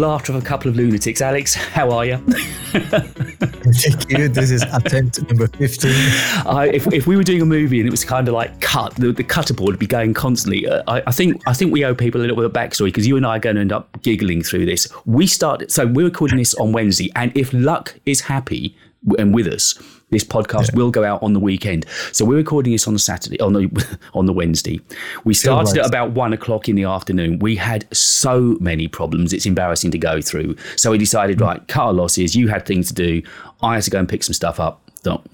Laughter of a couple of lunatics. Alex, how are you? Thank you. This is attempt number 15. I, if, if we were doing a movie and it was kind of like cut, the, the cutter board would be going constantly. Uh, I, I think I think we owe people a little bit of backstory because you and I are going to end up giggling through this. We started, so we're recording this on Wednesday, and if luck is happy and with us, this podcast yeah. will go out on the weekend. So we're recording this on the Saturday, on the on the Wednesday. We started at about one o'clock in the afternoon. We had so many problems; it's embarrassing to go through. So we decided, mm. right, car losses. You had things to do. I had to go and pick some stuff up.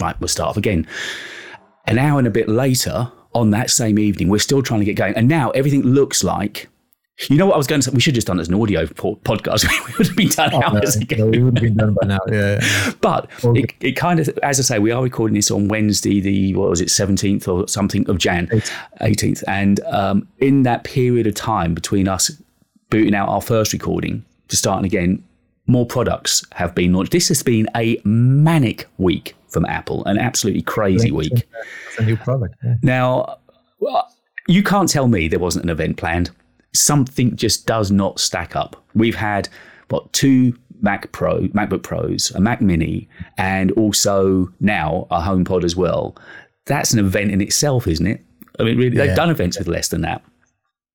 Right, we'll start off again. An hour and a bit later, on that same evening, we're still trying to get going, and now everything looks like you know what I was going to say? We should have just done as an audio podcast. we would have been done oh, hours no, ago. No, we would have been done by now. Yeah. yeah. But well, it, it, kind of, as I say, we are recording this on Wednesday, the what was it, seventeenth or something of Jan, eighteenth, and um, in that period of time between us booting out our first recording to starting again, more products have been launched. This has been a manic week from Apple, an absolutely crazy week. It's a new product. Yeah. Now, you can't tell me there wasn't an event planned something just does not stack up. We've had what two Mac Pro, MacBook Pros, a Mac Mini, and also now a HomePod as well. That's an event in itself, isn't it? I mean, really, yeah. they've done events with less than that.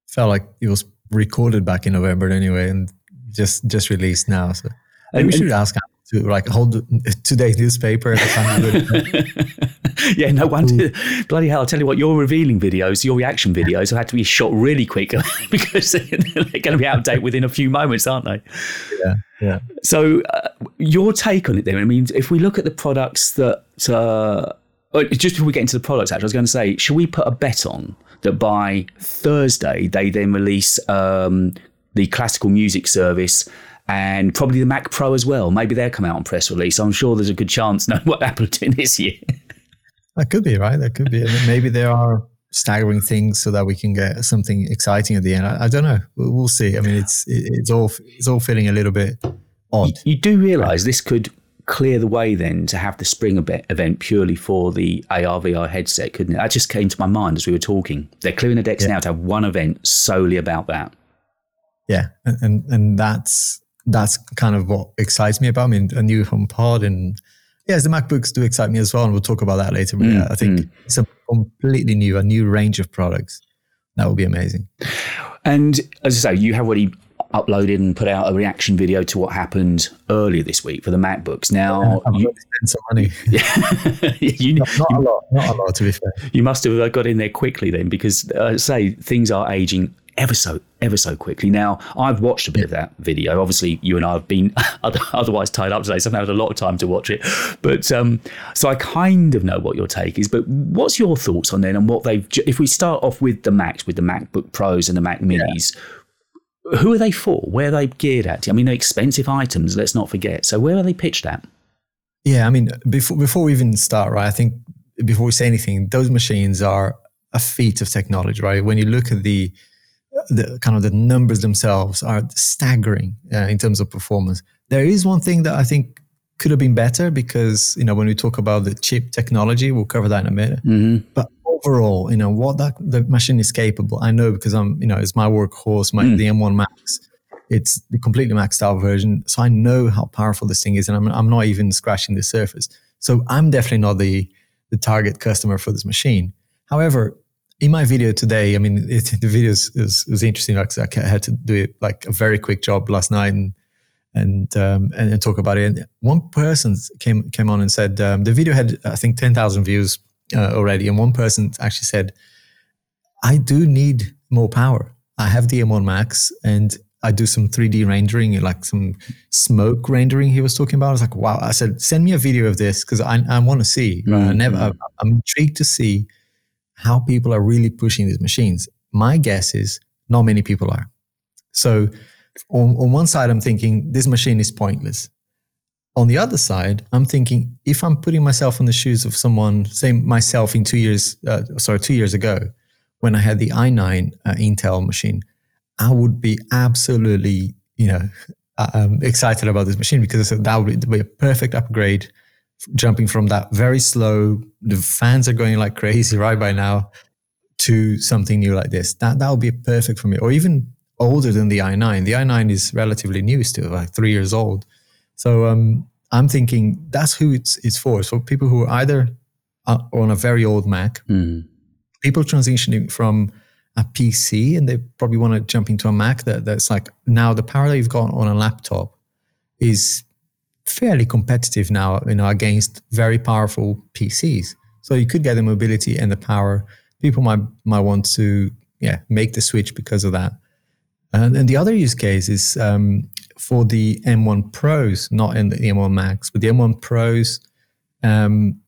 Felt like it was recorded back in November anyway, and just just released now. So and, we should ask to like hold today's newspaper. yeah, no wonder. Bloody hell! I tell you what, your revealing videos, your reaction videos, have had to be shot really quick because they're going to be out of date within a few moments, aren't they? Yeah, yeah. So, uh, your take on it, then? I mean, if we look at the products that, uh, oh, just before we get into the products, actually, I was going to say, should we put a bet on that by Thursday they then release um, the classical music service? and probably the Mac Pro as well. Maybe they'll come out on press release. I'm sure there's a good chance know what Apple are doing this year. That could be right. That could be. maybe there are staggering things so that we can get something exciting at the end. I, I don't know. We'll, we'll, see. I mean, it's it, it's all it's all feeling a little bit odd. You, you do realize this could clear the way then to have the spring event purely for the ARVR headset, couldn't it? That just came to my mind as we were talking. They're clearing the decks yeah. now to have one event solely about that. Yeah, and and, and that's that's kind of what excites me about. I mean, a new home pod and yes, the MacBooks do excite me as well, and we'll talk about that later. But mm, yeah, I think mm. it's a completely new, a new range of products. That would be amazing. And as I say, you have already uploaded and put out a reaction video to what happened earlier this week for the MacBooks. Now, yeah, you, spent some money. Yeah, you, not, not, a lot, not a lot to be fair. You must have got in there quickly then, because uh, say things are aging ever so ever so quickly. Now, I've watched a bit of that video. Obviously, you and I have been otherwise tied up today, so I've had a lot of time to watch it. But um, so I kind of know what your take is. But what's your thoughts on then and what they've? If we start off with the Macs, with the MacBook Pros and the Mac Minis. Yeah. Who are they for? Where are they geared at? I mean, they're expensive items. Let's not forget. So, where are they pitched at? Yeah, I mean, before before we even start, right? I think before we say anything, those machines are a feat of technology, right? When you look at the the kind of the numbers themselves are staggering uh, in terms of performance. There is one thing that I think could have been better because you know when we talk about the chip technology, we'll cover that in a minute. Mm-hmm. But overall, you know what that the machine is capable. I know because I'm you know it's my workhorse, my mm. the M1 Max. It's the completely maxed out version, so I know how powerful this thing is, and I'm I'm not even scratching the surface. So I'm definitely not the the target customer for this machine. However, in my video today, I mean, it, the video is, is, is interesting. Like I had to do it like a very quick job last night and and um, and, and, talk about it. And one person came came on and said um, the video had I think ten thousand views uh, already, and one person actually said, "I do need more power. I have the M1 Max, and I do some 3D rendering, like some smoke rendering." He was talking about. I was like, "Wow!" I said, "Send me a video of this because I I want to see. Mm-hmm. I never. I, I'm intrigued to see." How people are really pushing these machines. My guess is not many people are. So on, on one side, I'm thinking this machine is pointless. On the other side, I'm thinking if I'm putting myself in the shoes of someone, say myself in two years, uh, sorry, two years ago, when I had the i9 uh, Intel machine, I would be absolutely, you know, uh, um, excited about this machine because that would be a perfect upgrade jumping from that very slow, the fans are going like crazy right by now, to something new like this. That that would be perfect for me. Or even older than the i9. The i9 is relatively new still, like three years old. So um, I'm thinking that's who it's it's for. So people who are either uh, on a very old Mac, Mm. people transitioning from a PC and they probably want to jump into a Mac that, that's like now the power that you've got on a laptop is fairly competitive now, you know, against very powerful PCs. So you could get the mobility and the power. People might might want to yeah make the switch because of that. And, the other use case is um, for the M1 Pros, not in the M1 Max, but the M1 Pros, um,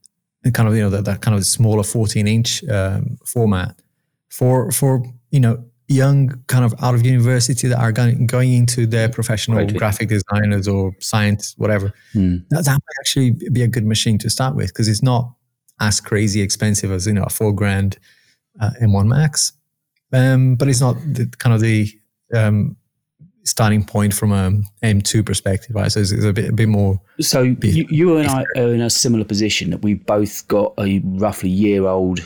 kind of you know that, that kind of smaller 14 inch um, format for for you know young kind of out of university that are going, going into their professional Totally. graphic designers or science whatever Mm. that, that might actually be a good machine to start with because it's not as crazy expensive as you know a four grand uh, M1 Max, um, but it's not the, kind of the um, starting point from a M2 perspective, right? So it's, it's a bit a bit more. So you, you and I are in a similar position that we've both got a roughly year old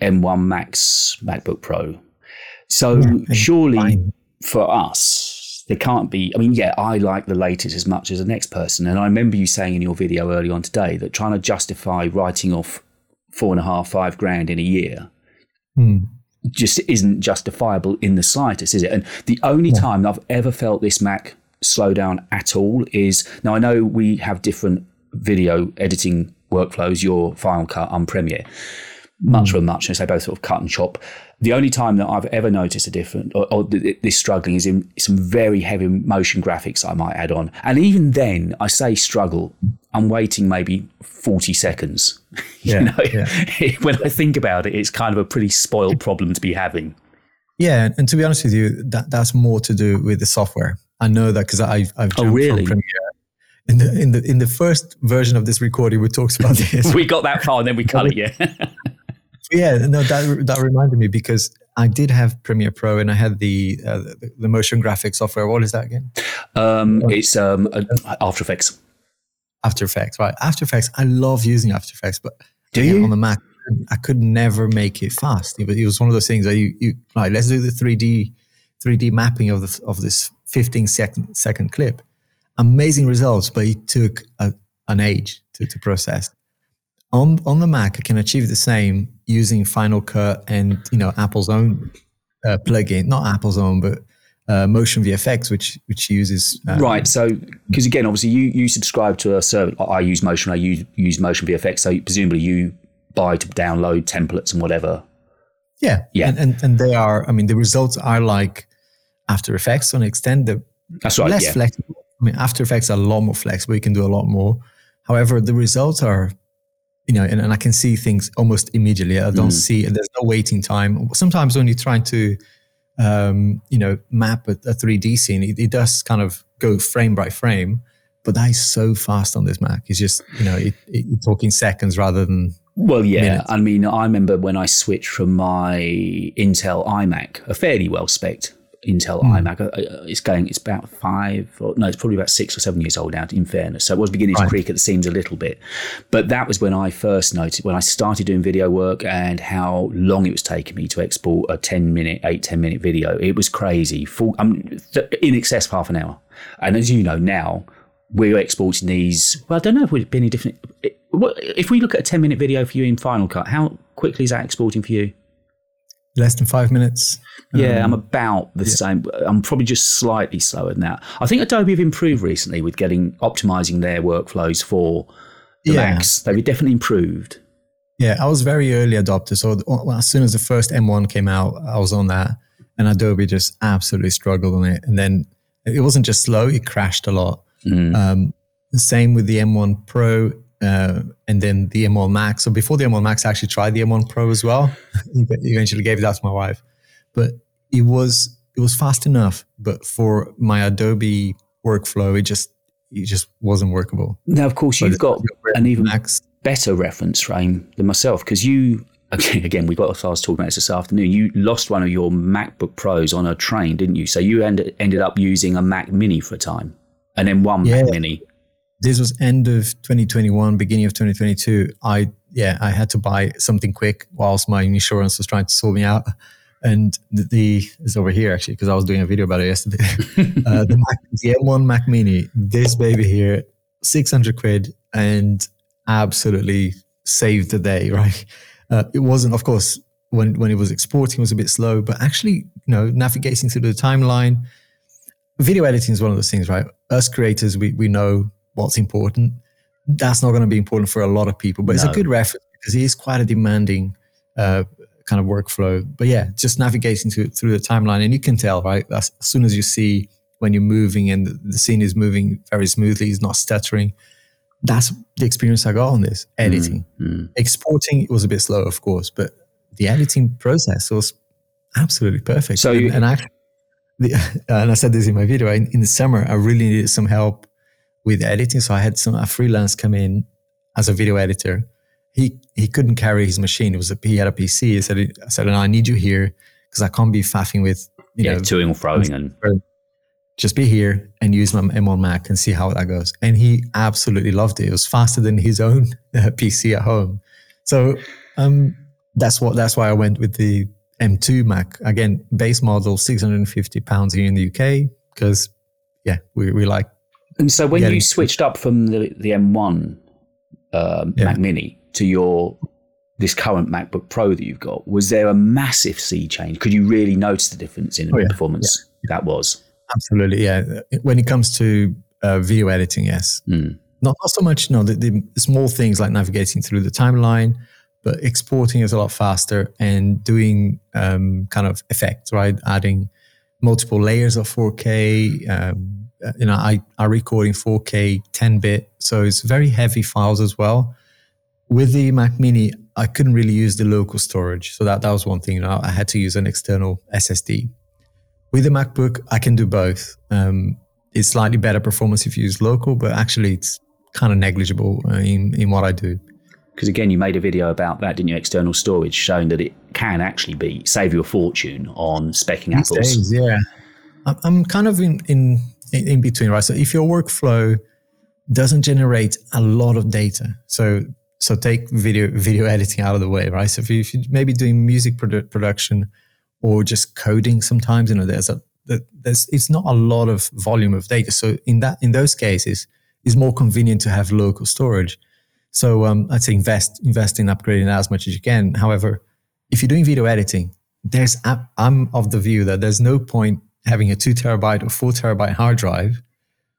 M1 Max MacBook Pro. So and surely fine. for us, there can't be. I mean, yeah, I like the latest as much as the next person. And I remember you saying in your video early on today that trying to justify writing off four and a half, five grand in a year Hmm. just isn't justifiable in the slightest, is it? And the only time I've ever felt this Mac slow down at all is now I know we have different video editing workflows, your Final Cut, I'm Premiere. Much for muchness, they both sort of cut and chop. The only time that I've ever noticed a different or, or th- this struggling is in some very heavy motion graphics I might add on. And even then, I say struggle, I'm waiting maybe 40 seconds. Yeah, you know, yeah. when I think about it, it's kind of a pretty spoiled problem to be having. Yeah, and to be honest with you, that that's more to do with the software. I know that because I've I've Oh, jumped really? from Premiere. In the in the in the first version of this recording, we talked about this. We got that far and then we cut it, yeah. Yeah, no, that that reminded me because I did have Premiere Pro and I had the uh, the, the motion graphics software. What is that again? um, it's um, After Effects. After Effects, right? After Effects. I love using After Effects, but Do again, you? on the Mac? I could never make it fast. It was, it was one of those things that you you right. Let's do the three D three D mapping of the of this 15 second second clip. Amazing results, but it took a, an age to, to process. On on the Mac, I can achieve the same using Final Cut and you know Apple's own uh, plugin, not Apple's own, but uh, Motion VFX, which which uses uh, Right. So, because again, obviously, you, you subscribe to a service. I use Motion. I use, use Motion VFX. So, presumably, you buy to download templates and whatever. Yeah, Yeah. and, and and they are. I mean, the results are like After Effects to an extent. They're That's right. less yeah. flexible. I mean, After Effects are a lot more flexible. You can do a lot more. However, the results are, you know, and, and I can see things almost immediately. I don't Mm. see. There's no waiting time. Sometimes when you're trying to, um, you know, map a, a 3D scene, it, it does kind of go frame by frame. But that is so fast on this Mac. It's just, you know, it, it, you're talking seconds rather than Well, yeah. minutes. I mean, I remember when I switched from my Intel iMac, a fairly well spec Intel Hmm. iMac. uh, uh, It's going. It's about five, or no, it's probably about six or seven years old now. In fairness, so it was beginning to creak at the seams a little bit. But that was when I first noticed when I started doing video work and how long it was taking me to export a ten minute, eight ten minute video. It was crazy. Full, um, th- in excess of half an hour. And as you know now, we're exporting these. Well, I don't know if we'd be any different. If we look at a ten minute video for you in Final Cut, how quickly is that exporting for you? Less than five minutes. Yeah, Um, I'm about the same. I'm probably just slightly slower than that. I think Adobe have improved recently with getting optimizing their workflows for the Yeah. Macs. They've definitely improved. Yeah, I was very early adopter. So as soon as the first M1 came out, I was on that, and Adobe just absolutely struggled on it. And then it wasn't just slow; it crashed a lot. Mm. Um, the same with the M1 Pro, uh, and then the M1 Max. So before the M1 Max, I actually tried the M1 Pro as well. Eventually, gave it out to my wife, but it was it was fast enough. But for my Adobe workflow, it just it just wasn't workable. Now, of course, you've got an even Max. better reference frame than myself because you. Again, again, we got. I was talking about this this afternoon. You lost one of your MacBook Pros on a train, didn't you? So you ended ended up using a Mac Mini for a time, and then one Yeah. Mac Mini. This was end of 2021 beginning of 2022 i yeah i had to buy something quick whilst my insurance was trying to sort me out and the, the it's over here actually because I was doing a video about it yesterday. uh, the, Mac, the M1 Mac Mini, this baby here, six hundred quid, and absolutely saved the day. Right? Uh, it wasn't, of course, when when it was exporting, it was a bit slow, but actually, you know, navigating through the timeline, video editing is one of those things, right? Us creators, we we know what's important. That's not going to be important for a lot of people, but no. it's a good reference because it is quite a demanding uh, kind of workflow. But yeah, just navigating through, through the timeline, and you can tell, right? As, as soon as you see when you're moving and the, scene is moving very smoothly, it's not stuttering. That's the experience I got on this editing. Mm, Exporting was a bit slow, of course, but the editing process was absolutely perfect. So, you, and, and actually, the, and I said this in my video. In, in, the summer, I really needed some help with editing, so I had some a freelance come in as a video editor. He he couldn't carry his machine. It was a, he had a PC. He said, "I said, no, I need you here because I can't be faffing with you yeah, know toing and froing and." Just be here and use my M1 Mac and see how that goes. And he absolutely loved it. It was faster than his own uh, PC at home. So um, that's what that's why I went with the M2 Mac again, base model, six hundred and fifty pounds here in the UK because yeah, we we like. And so when you switched up from the the M1 um, yeah. Mac Mini to your this current MacBook Pro that you've got, was there a massive sea change? Could you really notice the difference in oh, yeah. performance? Yeah. That was absolutely yeah. When it comes to uh, video editing, yes. Mm. Not, not so much. No, the, the small things like navigating through the timeline, but exporting is a lot faster and doing um, kind of effects, right? Adding multiple layers of 4K. Um, uh, you know, I, I record in 4K 10 bit, so it's very heavy files as well. With the Mac Mini, I couldn't really use the local storage, so that that was one thing. You know, I had to use an external SSD. With the MacBook, I can do both. Um, it's slightly better performance if you use local, but actually, it's kind of negligible uh, in in what I do because again, you made a video about that, didn't you? External storage, showing that it can actually be save you a fortune on specking These apples. Days, yeah, I'm kind of in, in in between, right? So if your workflow doesn't generate a lot of data, so so take video video editing out of the way, right? So if, you, if you're maybe doing music produ- production or just coding, sometimes you know there's a there's it's not a lot of volume of data. So in that in those cases, it's more convenient to have local storage. So um, I'd say invest invest in upgrading as much as you can. However, if you're doing video editing, there's I'm of the view that there's no point having a two terabyte or four terabyte hard drive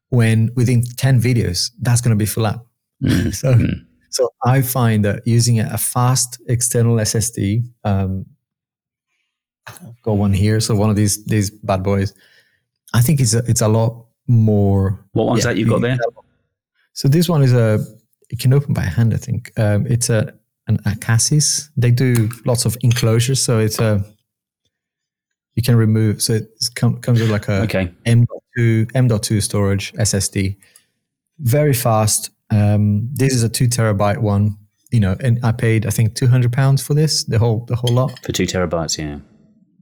when within 10 videos that's going to be full up. Mm-hmm. so mm-hmm. so I find that using a fast external SSD, um, I've got one here, so one of these these bad boys. I think it's a, it's a lot more. What one's yeah, that you've got there? So this one is a it can open by hand. I think um, it's a an Acasis. They do lots of enclosures, so it's a you can remove. So it com- comes with like a okay. M.2 M.2 storage SSD, very fast. Um, this is a two terabyte one. You know, and I paid I think two hundred pounds for this, the whole the whole lot for two terabytes. Yeah,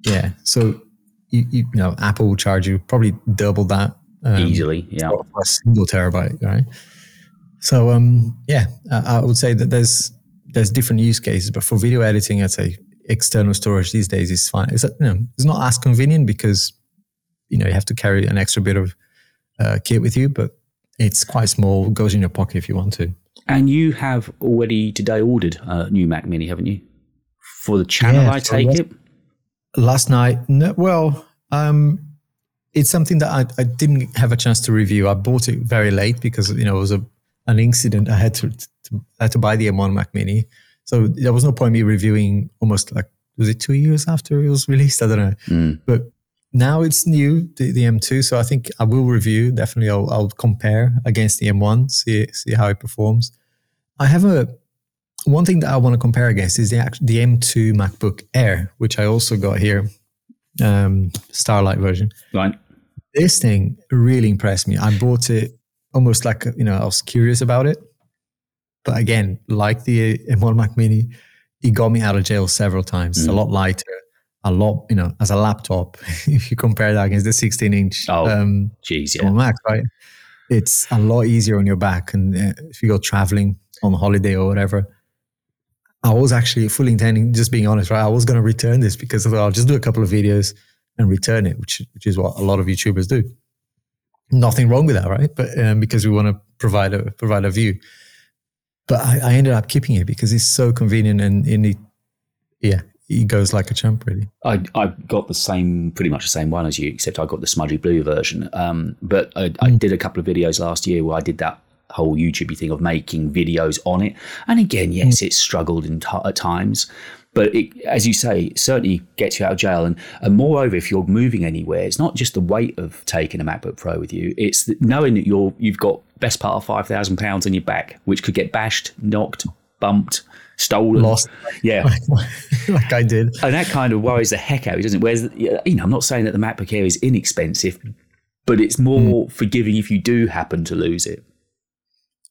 yeah. So you, you, you know, Apple will charge you probably double that um, easily. Yeah, for a single terabyte, right? So um, yeah, I would say that there's there's different use cases, but for video editing, I'd say external storage these days is fine. It's you know, it's not as convenient because you know you have to carry an extra bit of uh, kit with you, but it's quite small, goes in your pocket if you want to. And you have already today ordered a new Mac Mini, haven't you? For the channel, yeah, I take last, it. Last night, no, well, um, it's something that I, I didn't have a chance to review. I bought it very late because you know it was a an incident, I had to, to I had to buy the M1 Mac Mini. So there was no point me reviewing almost like was it two years after it was released? I don't know. Mm. But now it's new, the, the, M2. So I think I will review. Definitely, I'll, I'll, compare against the M1, see see how it performs. I have a one thing that I want to compare against is the the M2 MacBook Air, which I also got here, um, Starlight version. Right. This thing really impressed me. I bought it almost like you know I was curious about it. But again, like the M1 Mac Mini, it got me out of jail several times. Mm. It's a mm. lot lighter, a lot you know as a laptop. if you compare that against the 16 inch, oh, um, geez, yeah, Mac, right? It's a lot easier on your back, and uh, if you go traveling on holiday or whatever. I was actually fully intending, just being honest, right? I was going to return this because I'll just do a couple of videos and return it, which which is what a lot of YouTubers do. Nothing wrong with that, right? But um, because we want to provide a provide a view. But I, I, ended up keeping it because it's so convenient and, and it, yeah, he goes like a champ, really. I I got the same, pretty much the same one as you, except I got the smudgy blue version. Um, but I, mm. I did a couple of videos last year where I did that whole YouTube thing of making videos on it. And again, yes, mm. it struggled in t- at times, but it, as you say, it certainly gets you out of jail. And, and moreover, if you're moving anywhere, it's not just the weight of taking a MacBook Pro with you; it's knowing that you're you've got best part of five thousand pounds on your back, which could get bashed, knocked, bumped, stolen, lost. Yeah, like I did. And that kind of worries the heck out of you, doesn't it? Whereas, you know, I'm not saying that the MacBook Air is inexpensive, but it's more mm. forgiving if you do happen to lose it.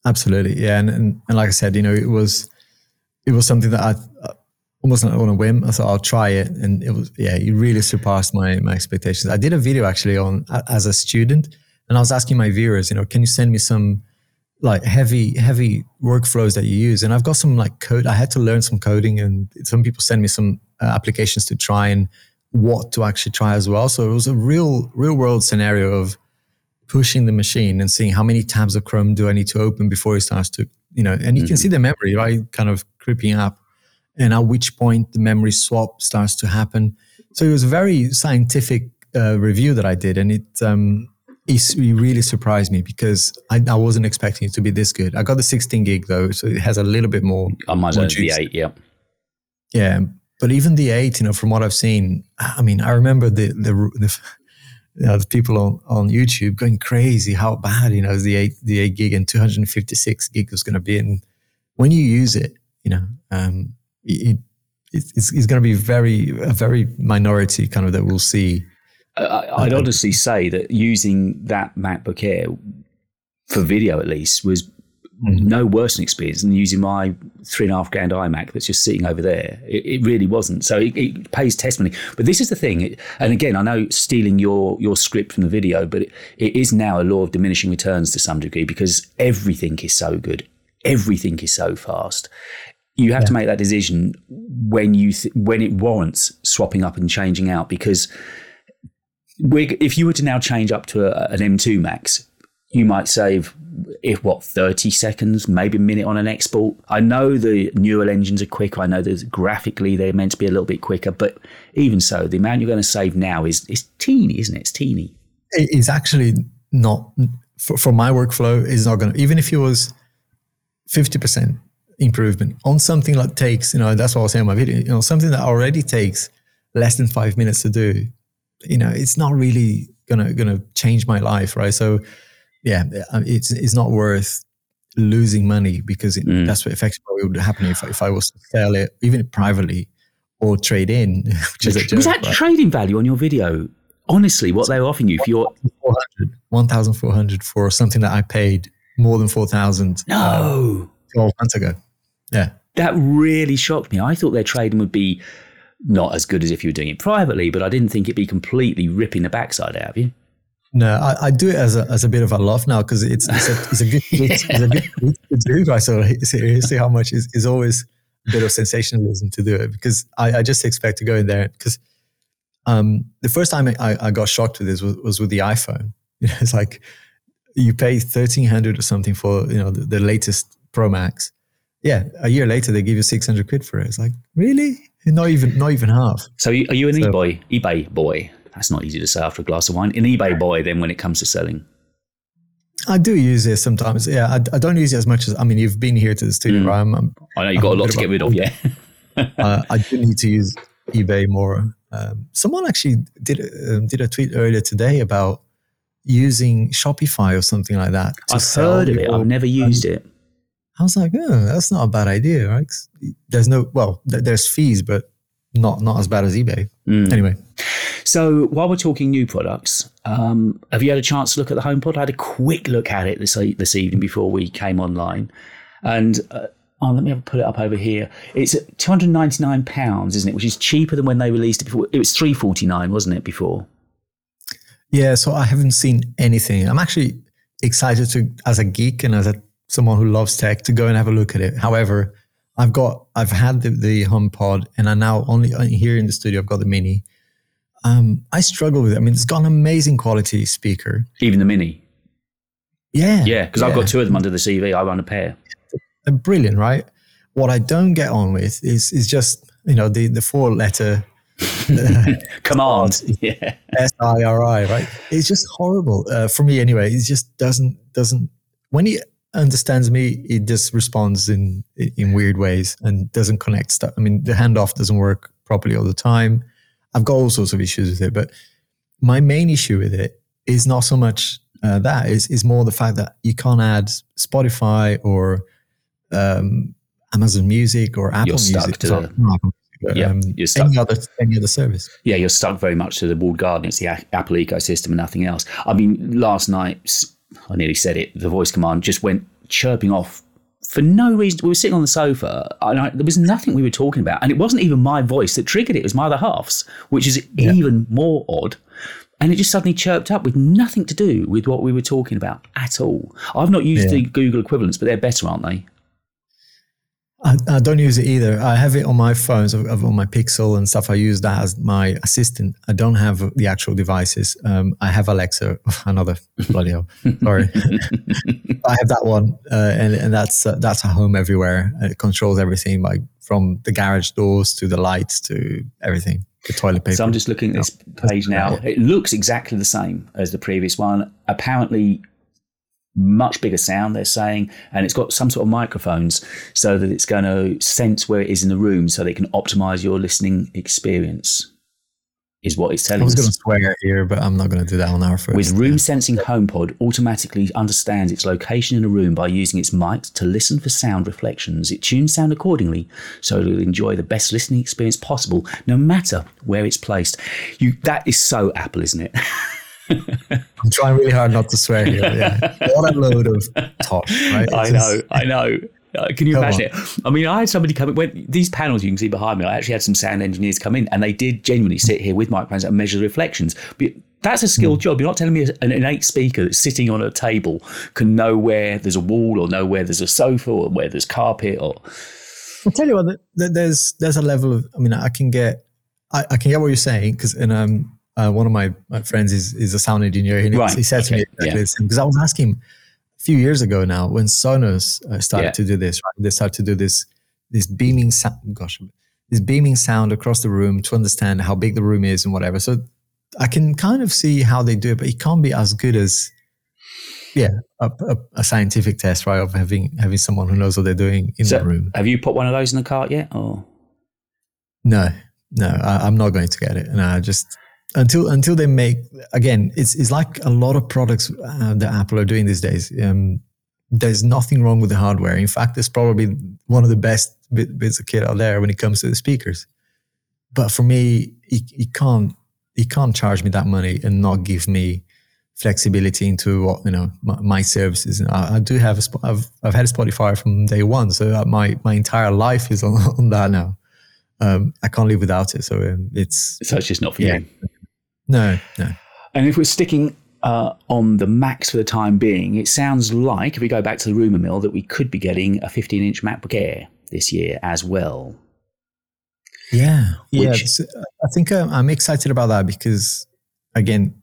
Absolutely, yeah, and, and and like I said, you know, it was it was something that I almost on a whim. I thought I'll try it, and it was yeah, it really surpassed my my expectations. I did a video actually on as a student, and I was asking my viewers, you know, can you send me some like heavy heavy workflows that you use? And I've got some like code. I had to learn some coding, and some people send me some uh, applications to try and what to actually try as well. So it was a real real world scenario of pushing the machine and seeing how many tabs of Chrome do I need to open before it starts to, you know, and you mm-hmm. can see the memory, right? Kind of creeping up and at which point the memory swap starts to happen. So it was a very scientific uh, review that I did. And it, um, it really surprised me because I, I, wasn't expecting it to be this good. I got the 16 gig though, so it has a little bit more. I might have the 8, yeah. Yeah. But even the 8, you know, from what I've seen, I mean, I remember the, the, the you know, the people on, on YouTube going crazy how bad you know the eight the eight gig and 256 gig was going to be. And when you use it, you know, um, it, it, it's, it's going to be very a very minority kind of that we'll see. I'd uh, honestly say that using that MacBook Air for video at least was mm-hmm. no worse an experience than using my three and a half grand iMac that's just sitting over there. It, it really wasn't. So it, it, pays testimony. But this is the thing, and again, I know stealing your your script from the video, but it, it is now a law of diminishing returns to some degree because everything is so good. Everything is so fast. You have yeah. to make that decision when you th- when it warrants swapping up and changing out because if you were to now change up to a, an M2 Max, you might save if what 30 seconds maybe a minute on an export. I know the neural engines are quicker. I know that graphically they're meant to be a little bit quicker but even so the amount you're going to save now is is teeny isn't it? It's teeny. It's actually not for, for my workflow is not going to even if it was 50% improvement on something that takes you know that's what i was saying in my video you know something that already takes less than five minutes to do you know it's not really gonna gonna change my life right so yeah, uh, it's it's not worth losing money because it, mm. that's what effectively would happen if, if I was to sell it, even privately or trade in. Which is joke, was that right? trading value on your video? Honestly, what they were offering you for your 1,400 for something that I paid more than 4,000 no. Uh, 12 months ago. Yeah. That really shocked me. I thought their trading would be not as good as if you were doing it privately, but I didn't think it'd be completely ripping the backside out of you. No, I, I, do it as a, as a bit of a laugh now because it's, it's, a, it's a good it's, a good to do. Right, so see, see how much is, is always a bit of sensationalism to do it because I, I just expect to go in there because um, the first time I, I got shocked with this was, was with the iPhone. You know, it's like you pay thirteen hundred or something for you know the, the, latest Pro Max. Yeah, a year later they give you six hundred quid for it. It's like really not even not even half. So are you an so, eBay eBay boy? That's not easy to say after a glass of wine. An eBay boy, then when it comes to selling. I do use it sometimes. Yeah, I, I, don't use it as much as I mean. You've been here to the studio, mm. right? I'm, I'm, i know you've got a lot to get rid of. Yeah, uh, I do need to use eBay more. Um, someone actually did uh, did a tweet earlier today about using Shopify or something like that. I've heard of it. I've never used it. I was like, oh, that's not a bad idea, right? There's no well, there's fees, but not not as bad as eBay. Mm. Anyway, so while we're talking new products, um, have you had a chance to look at the HomePod? I had a quick look at it this this evening before we came online, and. Uh, Oh, let me put it up over here. It's at two hundred ninety nine pounds, isn't it? Which is cheaper than when they released it before. It was three forty nine, wasn't it? Before. Yeah, so I haven't seen anything. I'm actually excited to, as a geek and as a someone who loves tech, to go and have a look at it. However, I've got, I've had the, the HomePod, and I now only uh, here in the studio. I've got the Mini. Um, I struggle with it. I mean, it's got an amazing quality speaker. Even the Mini. Yeah, Yeah, because I've got two of them under the CV. I run a pair. They're brilliant, right? What I don't get on with is is just you know the the four letter Command. Yeah. S I R I, right? It's just horrible uh, for me anyway. It just doesn't doesn't when he understands me, it just responds in in weird ways and doesn't connect stuff. I mean, the handoff doesn't work properly all the time. I've got all sorts of issues with it, but my main issue with it is not so much uh, that is is more the fact that you can't add Spotify or um, Amazon Music or Apple Music. to Sorry, the- not Apple Music, Yeah, um, you're stuck. any other any other service. Yeah, you're stuck very much to the walled garden. It's the A- Apple ecosystem and nothing else. I mean, last night, I nearly said it, the voice command just went chirping off for no reason. We were sitting on the sofa and I, there was nothing we were talking about. And it wasn't even my voice that triggered it, it was my other half's, which is even more odd. And it just suddenly chirped up with nothing to do with what we were talking about at all. I've not used Yeah. the Google equivalents, but they're better, aren't they? I, I don't use it either. I have it on my phones, of- on my Pixel and stuff. I use that as my assistant. I don't have the actual devices. Um, I have Alexa, another bloody hell. Sorry, I have that one, uh, and and that's uh, that's a home everywhere. It controls everything, like from the garage doors to the lights to everything. The toilet paper. So I'm just looking at this page now. It looks exactly the same as the previous one. Apparently, much bigger sound, they're saying, and it's got some sort of microphones so that it's going to sense where it is in the room so that it can optimize your listening experience, is what it's telling us. I was going to swear here, but I'm not going to do that on our first. With room sensing HomePod automatically understands its location in a room by using its mic to listen for sound reflections. It tunes sound accordingly so it'll enjoy the best listening experience possible, no matter where it's placed. You that is so Apple, isn't it? I'm trying really hard not to swear here. Yeah, what a load of talk, right? It's I just- know, I know. Uh, can you Come imagine it? I mean, I had somebody come in. When these panels you can see behind me, I actually had some sound engineers come in, and they did genuinely sit here with microphones and measure the reflections. But that's a skilled Hmm. job. You're not telling me an innate speaker that's sitting on a table can know where there's a wall, or know where there's a sofa, or where there's carpet, or I'll tell you what. th- th- There's there's a level of. I mean, I can get I, I can get what you're saying because and um uh, one of my, my friends is is a sound engineer he- Right, he said to me okay, exactly yeah. because I was asking him a few years ago now when Sonos uh, started Yeah. to do this. Right, they started to do this this beaming sound. Gosh, this beaming sound across the room to understand how big the room is and whatever. So I can kind of see how they do it, but it can't be as good as yeah a, a, a scientific test right of having having someone who knows what they're doing in so. the room. Have you put one of those in the cart yet? Or No, no, I, I'm not going to get it. And I just until until they make again, it's it's like a lot of products uh, that Apple are doing these days. Um, there's nothing wrong with the hardware. In fact, it's probably one of the best bit, bits of kit out there when it comes to the speakers. But for me, you, you can't you can't charge me that money and not give me flexibility into what you know my, my services. And I, I do have a I've I've had Spotify from day one, so my my entire life is on, on that now. Um, I can't live without it. So um, it's so it's just not for Yeah. you. No, no. And if we're sticking uh, on the Macs for the time being, it sounds like, if we go back to the rumour mill, that we could be getting a 15 inch MacBook Air this year as well. Yeah, yeah. Which- it's- I think uh, I'm excited about that because, again,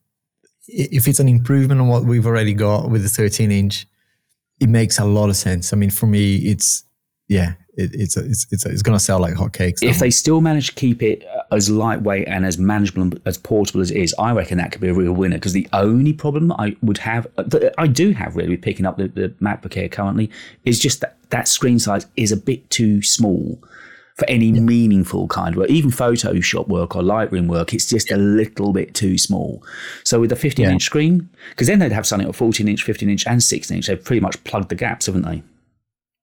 if it's an improvement on what we've already got with the 13 inch, it makes a lot of sense. I mean, for me, it's yeah, it, it's a, it's it's, a, it's going to sell like hotcakes. If they still manage to keep it uh, as lightweight and as manageable and as portable as it is, I reckon that could be a real winner. Because the only problem I would have, uh, that I do have really with picking up the, the MacBook Air currently, is just that that screen size is a bit too small for any meaningful kind of work. Even Photoshop work or Lightroom work, it's just a little bit too small. So with a 15 Yeah. inch screen, because then they'd have something at 14 inch, 15 inch, and 16 inch. They've pretty much plugged the gaps, haven't they?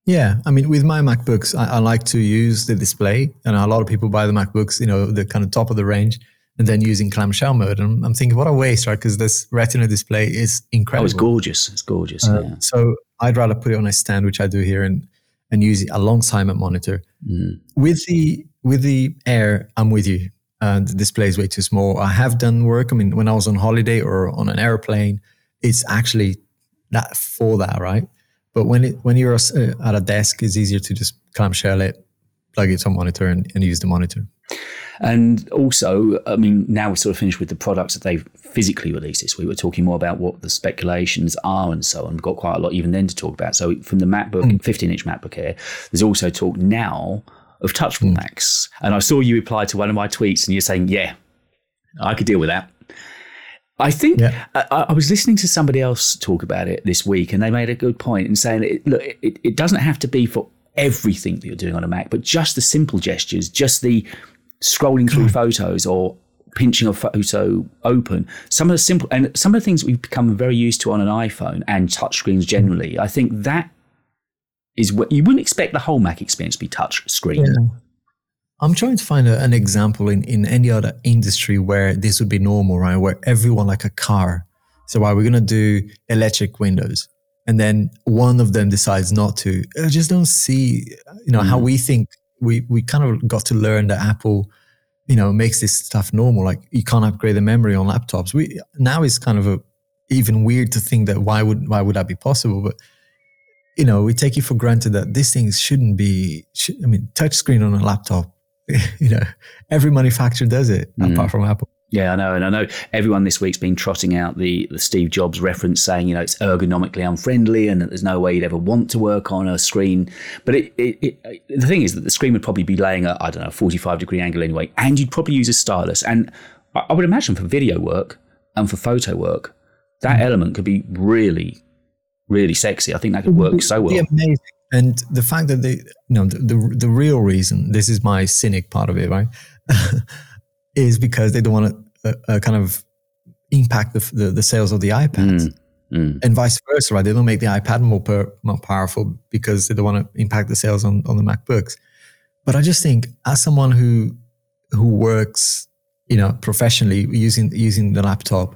Yeah, I mean, with my MacBooks, I, I like to use the display, and a lot of people buy the MacBooks, you know, the kind of top of the range, and then using clamshell mode. And I'm thinking, what a waste, right? Because this Retina display is Oh, incredible. it's gorgeous. It's gorgeous. Uh, yeah. So I'd rather put it on a stand, which I do here, and and use it alongside my monitor. Mm. With the with the Air, I'm with you. Uh, the display is way too small. I have done work. I mean, when I was on holiday or on an airplane, it's actually that for that, right? But when it when you're uh, at a desk, it's easier to just clamshell it, plug it to a monitor, and, and use the monitor. And also, I mean, now we're sort of finished with the products that they've physically released this week. We're talking more about what the speculations are and so on. We've got quite a lot even then to talk about. So from the MacBook, mm. 15 inch MacBook Air, there's also talk now of touchable mm. Macs. And I saw you reply to one of my tweets and you're saying, yeah, I could deal with that. I think yeah. I, I, was listening to somebody else talk about it this week, and they made a good point in saying, it, look, it, it doesn't have to be for everything that you're doing on a Mac, but just the simple gestures, just the scrolling through hmm. photos or pinching a photo open. Some of the simple and some of the things we've become very used to on an iPhone and touchscreens generally. I think that is what you wouldn't expect the whole Mac experience to be touch screen. Yeah. I'm trying to find a, an example in, in any other industry where this would be normal, right? Where everyone like a car. So, why we're going to do electric windows and then one of them decides not to. I just don't see, you know, mm. how we think we we kind of got to learn that Apple, you know, makes this stuff normal. Like you can't upgrade the memory on laptops. We now is kind of a even weird to think that why would why would that be possible? But you know, we take it for granted that these things shouldn't be. Should, I mean, touchscreen on a laptop. You know, every manufacturer does it mm. apart from Apple. Yeah, I know, and I know everyone this week's been trotting out the, the Steve Jobs reference, saying you know it's ergonomically unfriendly and that there's no way you'd ever want to work on a screen. But it, it, it, the thing is that the screen would probably be laying at I don't know 45 degree angle anyway, and you'd probably use a stylus. And I, I would imagine for video work and for photo work, that mm. element could be really, really sexy. I think that could work so well. Amazing. And the fact that they, you know, the, the, the real reason, this is my cynic part of it, right? is because they don't want to uh, uh, kind of impact the, the, the, sales of the iPads. Mm, mm. And vice versa, right? They don't make the iPad more, per, more powerful because they don't want to impact the sales on, on the MacBooks. But I just think, as someone who who works, you know, professionally using using the laptop,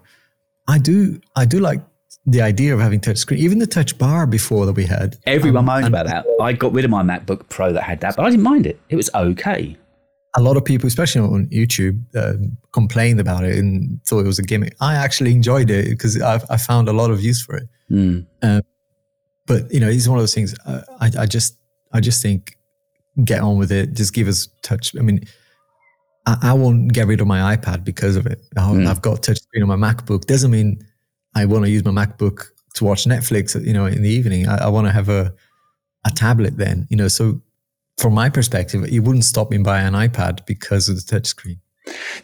I do I do like the idea of having touch screen, even the touch bar before that we had. Everyone um, moaned about that. I got rid of my MacBook Pro that had that, but I didn't mind it. It was okay a lot of people, especially on YouTube, uh, complained about it and thought it was a gimmick. I actually enjoyed it because I, I found a lot of use for it. Mm. Uh, but you know, it's one of those things. Uh, I, I just, I just think, get on with it. Just give us touch. I mean, I, I won't get rid of my iPad because of it. I, mm. I've got touch screen on my MacBook. Doesn't mean I want to use my MacBook to watch Netflix. You know, in the evening, I, I want to have a a tablet then. You know, so from my perspective, it wouldn't stop me buying an iPad because of the touchscreen.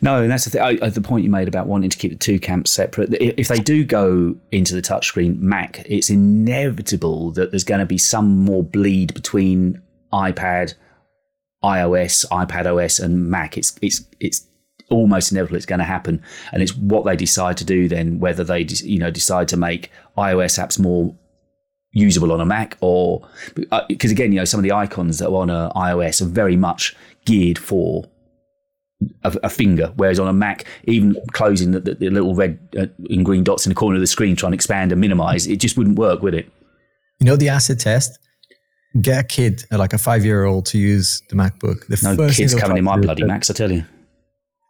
No, and that's the thing. The point you made about wanting to keep the two camps separate. If they do go into the touchscreen Mac, it's inevitable that there's going to be some more bleed between iPad, iOS, iPad OS, and Mac. It's it's it's almost inevitable it's going to happen, and it's what they decide to do then. Whether they you know decide to make iOS apps more usable on a Mac or because uh, again, you know, some of the icons that are on a iOS are very much geared for a, a finger, whereas on a Mac, even closing the, the, the little red uh, and green dots in the corner of the screen, trying to expand and minimize, it just wouldn't work, would it? You know the acid test. Get a kid, like a five-year-old, to use the MacBook. The no kids coming in my bloody Macs, I tell you.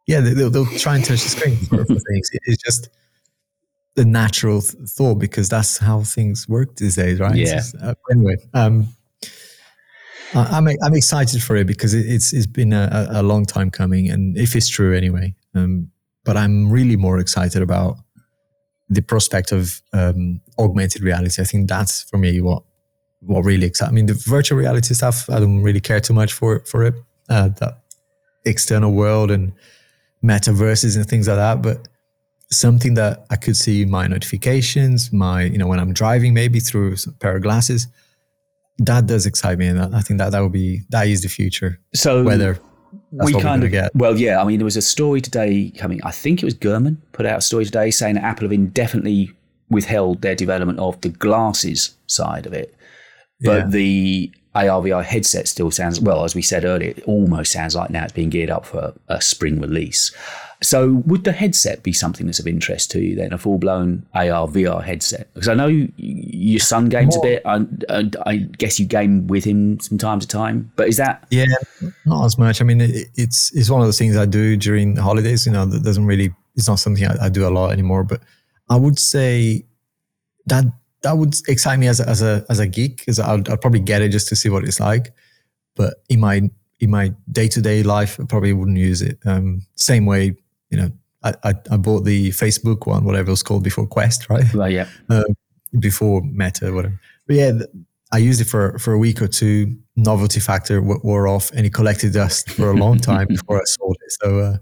Yeah, they'll, they'll try and touch the screen for, for things. It's just the natural th- thought because that's how things work these days, right? Yeah. Uh, anyway, um, I'm I'm excited for it because it's it's been a, a long time coming, and if it's true anyway. Um, but I'm really more excited about the prospect of um, augmented reality. I think that's for me what what really excites. I mean, the virtual reality stuff, I don't really care too much for for it. Uh, the external world and metaverses and things like that, but something that I could see my notifications, my, you know, when I'm driving maybe through a pair of glasses. That does excite me. And I think that that will be, that is the future. So whether we kind of get. Well, yeah. I mean, there was a story today coming. I think it was Gurman put out a story today saying that Apple have indefinitely withheld their development of the glasses side of it, but yeah. the ARVR headset still sounds well. As we said earlier, it almost sounds like now it's being geared up for a spring release. So, would the headset be something that's of interest to you then, a full blown AR VR headset? Because I know you, your son games More. a bit, and, and, I guess you game with him from time to time. But is that? Yeah, not as much. I mean, it, it's it's one of those things I do during the holidays. You know, that doesn't really. It's not something I, I do a lot anymore. But I would say that that would excite me as a, as a as a geek because I'd, I'd probably get it just to see what it's like. but in my in my day to day life, I probably wouldn't use it. Um, same way, you know, I, I, I bought the Facebook one, whatever it was called before Quest, right? Well, yeah. Uh, before Meta, whatever. But yeah, I used it for for a week or two. Novelty factor wore off, and it collected dust for a long time before I sold it. So uh,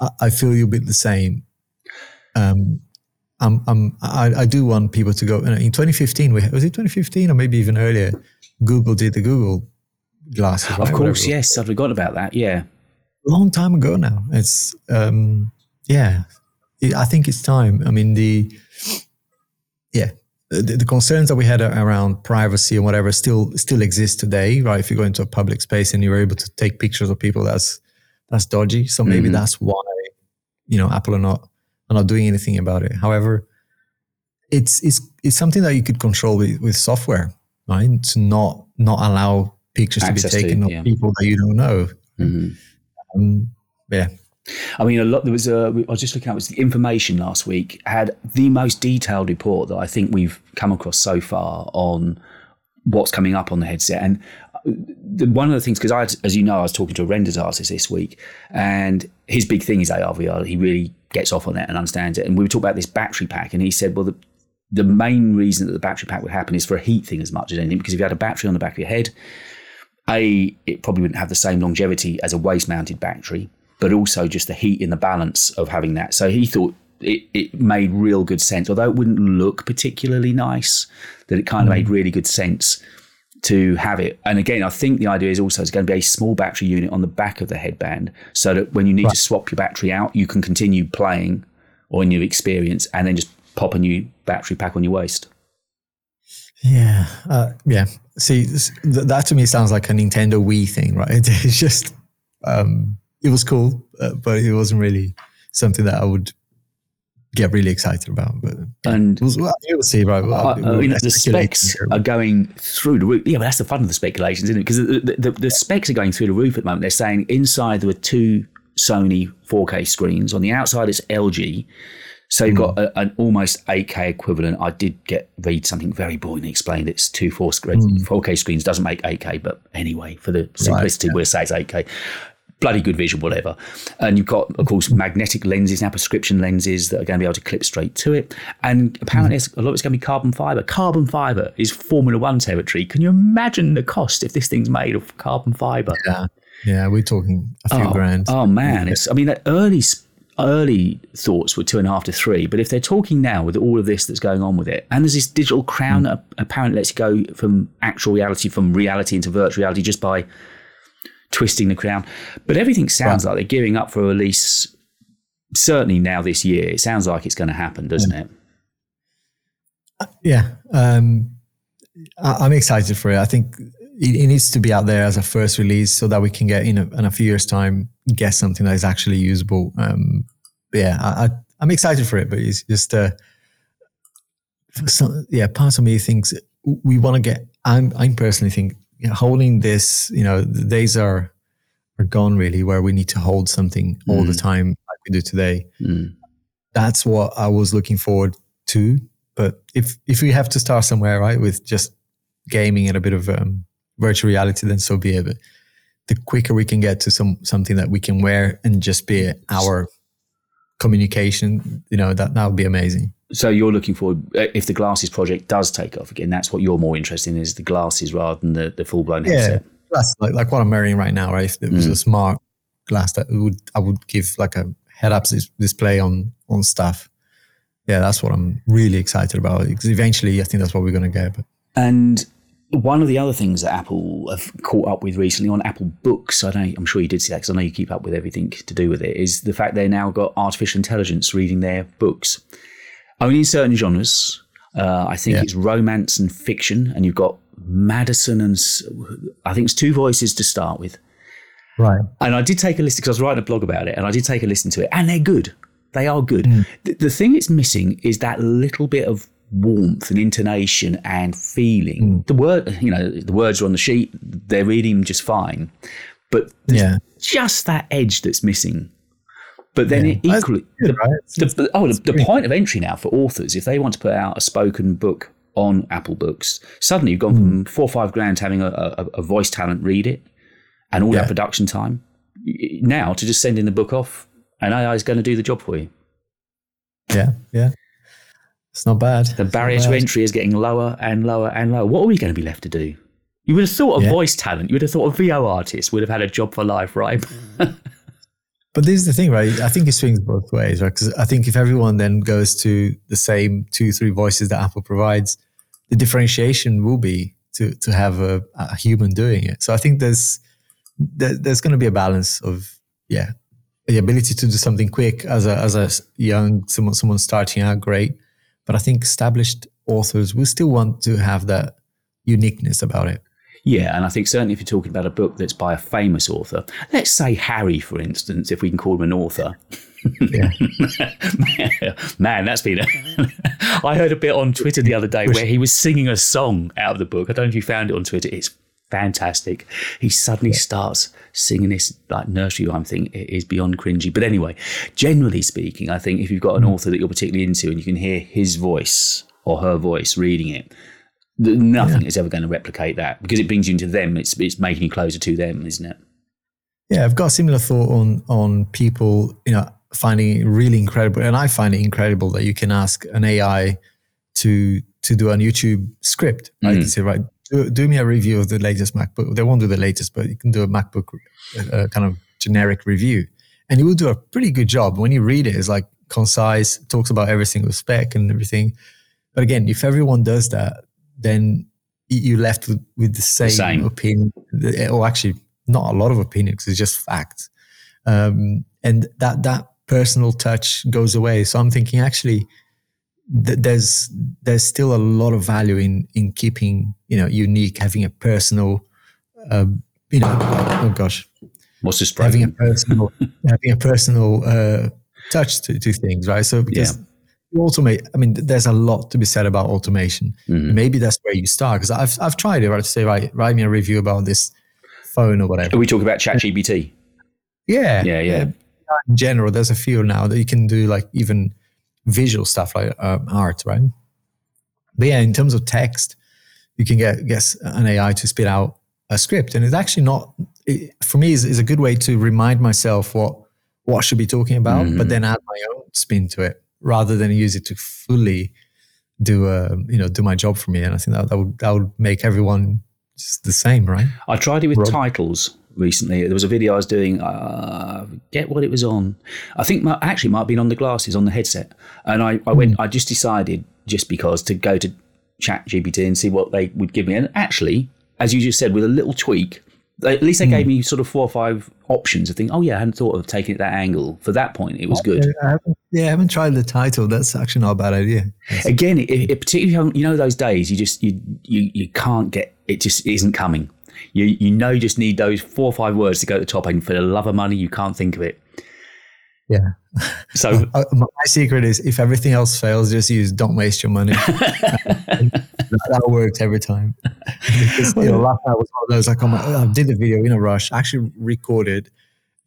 I, I, feel you a bit the same. Um, I'm, I'm, I, I do want people to go. In 2015, was it 2015 or maybe even earlier? Google did the Google glasses. Right? Of course, Whatever. yes. I've forgotten about that. Yeah, long time ago now. It's um, yeah. It, I think it's time. I mean the yeah the, the, concerns that we had around privacy and whatever still still exist today, right? If you go into a public space and you're able to take pictures of people, that's that's dodgy. So maybe mm-hmm. that's why you know Apple are not are not doing anything about it. However, it's it's it's something that you could control with, with software, right? To not not allow pictures Access to be taken to, yeah. of people that you don't know. Mm-hmm. Um, yeah. I mean, a lot. There was a. I was just looking at was the information last week had the most detailed report that I think we've come across so far on what's coming up on the headset. And uh, the, one of the things, because I, as you know, I was talking to a renders artist this week, and his big thing is ARVR. He really gets off on that and understands it. And we were talking about this battery pack, and he said, well, the, the main reason that the battery pack would happen is for a heat thing as much as anything, because if you had a battery on the back of your head, a it probably wouldn't have the same longevity as a waist mounted battery but also just the heat in the balance of having that. So he thought it, it made real good sense, although it wouldn't look particularly nice, that it kind of mm. made really good sense to have it. And again, I think the idea is also it's going to be a small battery unit on the back of the headband so that when you need right. to swap your battery out, you can continue playing or in your experience and then just pop a new battery pack on your waist. Yeah. Uh, yeah. See, that to me sounds like a Nintendo Wii thing, right? It's just, um, it was cool, uh, but it wasn't really something that I would get really excited about. But and we'll, we'll see, right? Well, I, I mean, the specs here. are going through the roof. Yeah, but that's the fun of the speculations, isn't it? Because the, the, the, specs are going through the roof at the moment. They're saying inside there were two Sony 4K screens. On the outside, it's LG. So you've got hmm. a, an almost 8K equivalent. I did get read something very boringly explained. It's two 4 screens. Mm. 4K screens doesn't make 8K, but anyway, for the simplicity, right, yeah. we'll say it's 8K bloody good vision, whatever. And you've got, of course, magnetic lenses now, prescription lenses that are going to be able to clip straight to it. And apparently, mm. a lot of it's going to be carbon fiber. Carbon fiber is Formula One territory. Can you imagine the cost if this thing's made of carbon fiber? Yeah, yeah, we're talking a few oh, grand. Oh man, it's. I mean, the early early thoughts were two and a half to three. But if they're talking now with all of this that's going on with it, and there's this digital crown mm. that apparently lets you go from actual reality, from reality into virtual reality just by twisting the crown. But everything sounds right. like they're gearing up for a release. Certainly now this year, it sounds like it's going to happen, doesn't yeah. it? Yeah, um, I, am excited for it. I think it, it, needs to be out there as a first release so that we can get in a, in a few years' time get something that is actually usable. Um, yeah, I, am excited for it, but it's just uh, some, yeah, part of me thinks we want to get. I'm I'm personally think holding this, you know, the days are are gone really where we need to hold something all the mm. time like we do today. Mm. That's what I was looking forward to. But if if we have to start somewhere, right, with just gaming and a bit of um, virtual reality, then so be it. But the quicker we can get to some something that we can wear and just be our communication, you know, that that would be amazing so you're looking forward if the glasses project does take off again that's what you're more interested in is the glasses rather than the, the full-blown headset yeah that's like, like what i'm wearing right now right if it was mm. a smart glass that would i would give like a head-up display on on stuff yeah that's what i'm really excited about because eventually i think that's what we're going to get but. and one of the other things that Apple have caught up with recently on Apple Books, I know I'm sure you did see that because I know you keep up with everything to do with it, is the fact they now got artificial intelligence reading their books only in certain genres. Uh, I think yeah. it's romance and fiction, and you've got Madison and I think it's two voices to start with. Right. And I did take a listen because I was writing a blog about it, and I did take a listen to it, and they're good. They are good. Mm. The, the, thing it's missing is that little bit of warmth and intonation and feeling. Mm. The word, you know, the words are on the sheet; they're reading just fine, but yeah, just that edge that's missing. But then yeah. equally, good, right? the, the, oh, the, the point of entry now for authors, if they want to put out a spoken book on Apple Books, suddenly you've gone mm. from four or five grand to having a, a, a, voice talent read it. and all Yeah. that production time. Now to just sending the book off, and AI is going to do the job for you. Yeah, yeah. It's not bad. The barrier to entry is getting lower and lower and lower. What are we going to be left to do? You would have thought a Yeah. voice talent, you would have thought a VO artist would have had a job for life, right? But this is the thing, right? I think it swings both ways, right? Because I think if everyone then goes to the same two, three voices that Apple provides, the differentiation will be to to have a, a human doing it. So I think there's there, there's going to be a balance of yeah, the ability to do something quick as a as a young someone someone starting out, great. But I think established authors will still want to have that uniqueness about it. Yeah, and I think certainly if you're talking about a book that's by a famous author, let's say Harry, for instance, if we can call him an author. Yeah. Man, that's been. A I heard a bit on Twitter the other day where he was singing a song out of the book. I don't know if you found it on Twitter. It's fantastic. He suddenly starts singing this like nursery rhyme thing. It is beyond cringy. But anyway, generally speaking, I think if you've got an hmm. author that you're particularly into and you can hear his voice or her voice reading it, th- nothing is ever going to replicate that because it brings you into them. It's it's making you closer to them, isn't it? Yeah, I've got a similar thought on on people, you know, finding it really incredible, and I find it incredible that you can ask an AI to to do a YouTube script. Right, you can say, right, do, do me a review of the latest MacBook. They won't do the latest, but you can do a MacBook uh, kind of generic review, and you will do a pretty good job. When you read it, it's like concise, talks about every single spec and everything. But again, if everyone does that, then you're left with, with the same, same. opinion, or actually not a lot of opinions. It's just facts, um, and that that personal touch goes away. So I'm thinking actually, th- there's there's still a lot of value in in keeping you know unique, having a personal, uh, you know, oh gosh, What's this having a personal having a personal uh, touch to, to things, right? So because you automate, I mean, there's a lot to be said about automation. Mhm. Maybe that's where you start because I've I've tried it. Right, to say, right, write me a review about this phone or whatever. Are we talk about chat ChatGPT? Yeah, Yeah, yeah. In general, there's a few now that you can do like even visual stuff like um, art, right? But yeah, in terms of text, you can get get an AI to spit out a script, and it's actually not it, for me. is is a good way to remind myself what what I should be talking about, but then add my own spin to it rather than use it to fully do a you know do my job for me. And I think that that would that would make everyone just the same, right? I tried it with Rob? titles recently. There was a video I was doing. Uh, get what it was on. I think my, actually it might have been on the glasses on the headset. And I, I went. I just decided just because to go to Chat ChatGPT and see what they would give me. And actually, as you just said, with a little tweak, they, at least they gave hmm. me sort of four or five options. I think, oh yeah, I hadn't thought of taking it that angle. For that point, it was good. Yeah, I haven't, yeah, I haven't tried the title. That's actually not a bad idea. Again, it, it particularly you know those days you just you you you can't get it just isn't coming. You you know you just need those four or five words to go to the top, and for the love of money, you can't think of it. Yeah. So Uh, my secret is if everything else fails, just use "Don't waste your money." that works every time. Because, you know, last night was one of those. Like, oh my, I did the video in a rush, I actually recorded,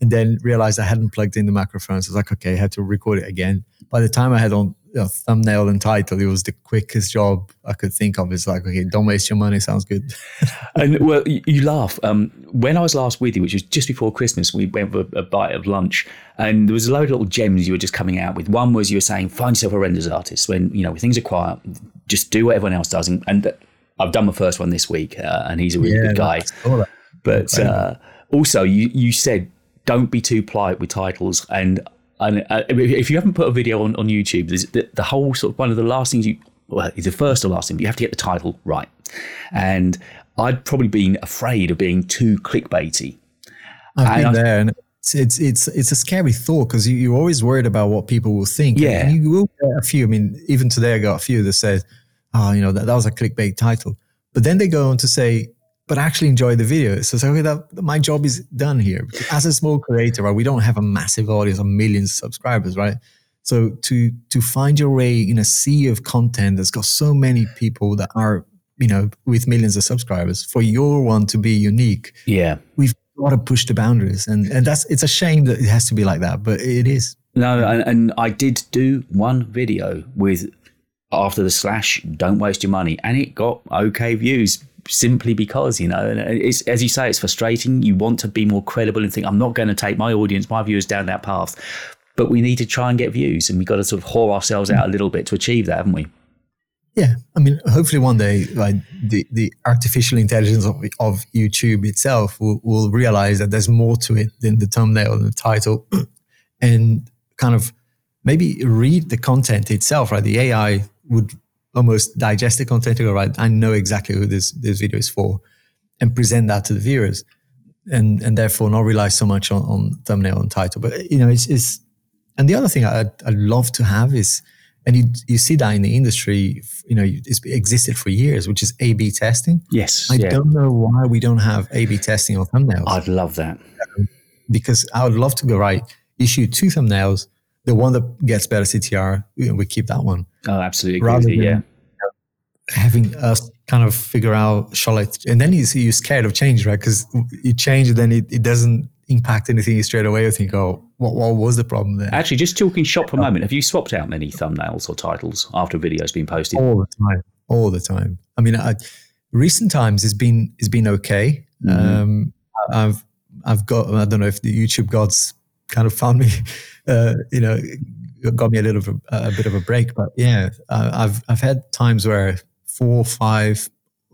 and then realized I hadn't plugged in the microphone. So I was like, okay, I had to record it again. By the time I had on you know, thumbnail and title, it was the quickest job I could think of. It's like, okay, don't waste your money. Sounds good. and well, you, you laugh. Um, when I was last with you, which was just before Christmas, we went for a, a bite of lunch, and there was a load of little gems you were just coming out with. One was you were saying, find yourself a renders artist when you know when things are quiet, just do what everyone else does. And, and I've done my first one this week, uh, and he's a really good guy. But uh, also, you you said don't be too polite with titles, and and uh, if you haven't put a video on on YouTube, there's the, the whole sort of one of the last things you well, it's the first or last thing, but you have to get the title right. And I'd probably been afraid of being too clickbaity. I've And been there, and it's it's it's, it's a scary thought because you, you're always worried about what people will think. Yeah. and you will get a few. I mean, even today I got a few that said, "Oh, you know, that, that was a clickbait title," but then they go on to say, "But I actually enjoy the video." So it's like, okay, that, my job is done here. As a small creator, right, we don't have a massive audience of millions of subscribers, right? So to to find your way in a sea of content that's got so many people that are you know with millions of subscribers, for your one to be unique, Yeah. we've got to push the boundaries and and that's it's a shame that it has to be like that but it is No, and, and I did do one video with after the slash, don't waste your money, and it got okay views. Simply because you know, it's as you say, it's frustrating. You want to be more credible and think, I'm not going to take my audience, my viewers down that path, but we need to try and get views, and we've got to sort of whore ourselves out a little bit to achieve that, haven't we? Yeah, I mean, hopefully one day, like the, the artificial intelligence of, of YouTube itself will, will realize that there's more to it than the thumbnail and the title, and kind of maybe read the content itself. Right, the AI would almost digest the content and go, right, I know exactly who this this video is for, and present that to the viewers, and and therefore not rely so much on, on thumbnail and title. But you know, it's, it's and the other thing I'd, I'd love to have is and you you see that in the industry, you know, it's existed for years, which is A/B testing. Yes, I yeah. don't know why we don't have A/B testing on thumbnails. I'd love that. because I would love to go right, issue two thumbnails. The one that gets better CTR, we keep that one. Oh, absolutely. Rather you, than- yeah. Having us kind of figure out, shall I? And then you see you're scared of change, right? Because you change, then it, it doesn't impact anything straight away. You think, oh, what, what was the problem there? Actually, just talking shop for a moment, have you swapped out many thumbnails or titles after a video's been posted? all the time all the time i mean I, recent times it's been it's been okay Mhm. um i've i've got i don't know if the youtube gods kind of found me uh you know got me a little bit, a bit of a break but yeah uh, i've i've had times where four five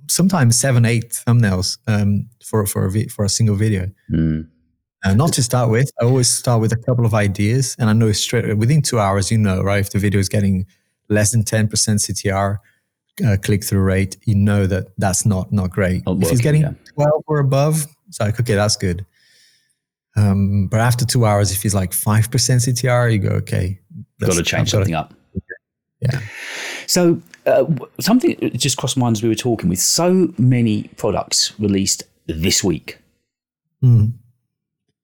sometimes seven eight thumbnails um for for a vi- for a single video Mm. uh, not to start with, I always start with a couple of ideas, and I know straight within two hours, you know, right? If the video is getting less than ten percent CTR uh, click through rate, you know that that's not not great. Not if he's getting yeah. twelve or above, it's like okay, that's good. Um, but after two hours, if he's like five percent CTR, you go okay. Got to change gotta- something up. Yeah. So, uh, something just crossed my mind as we were talking with so many products released this week. Mm.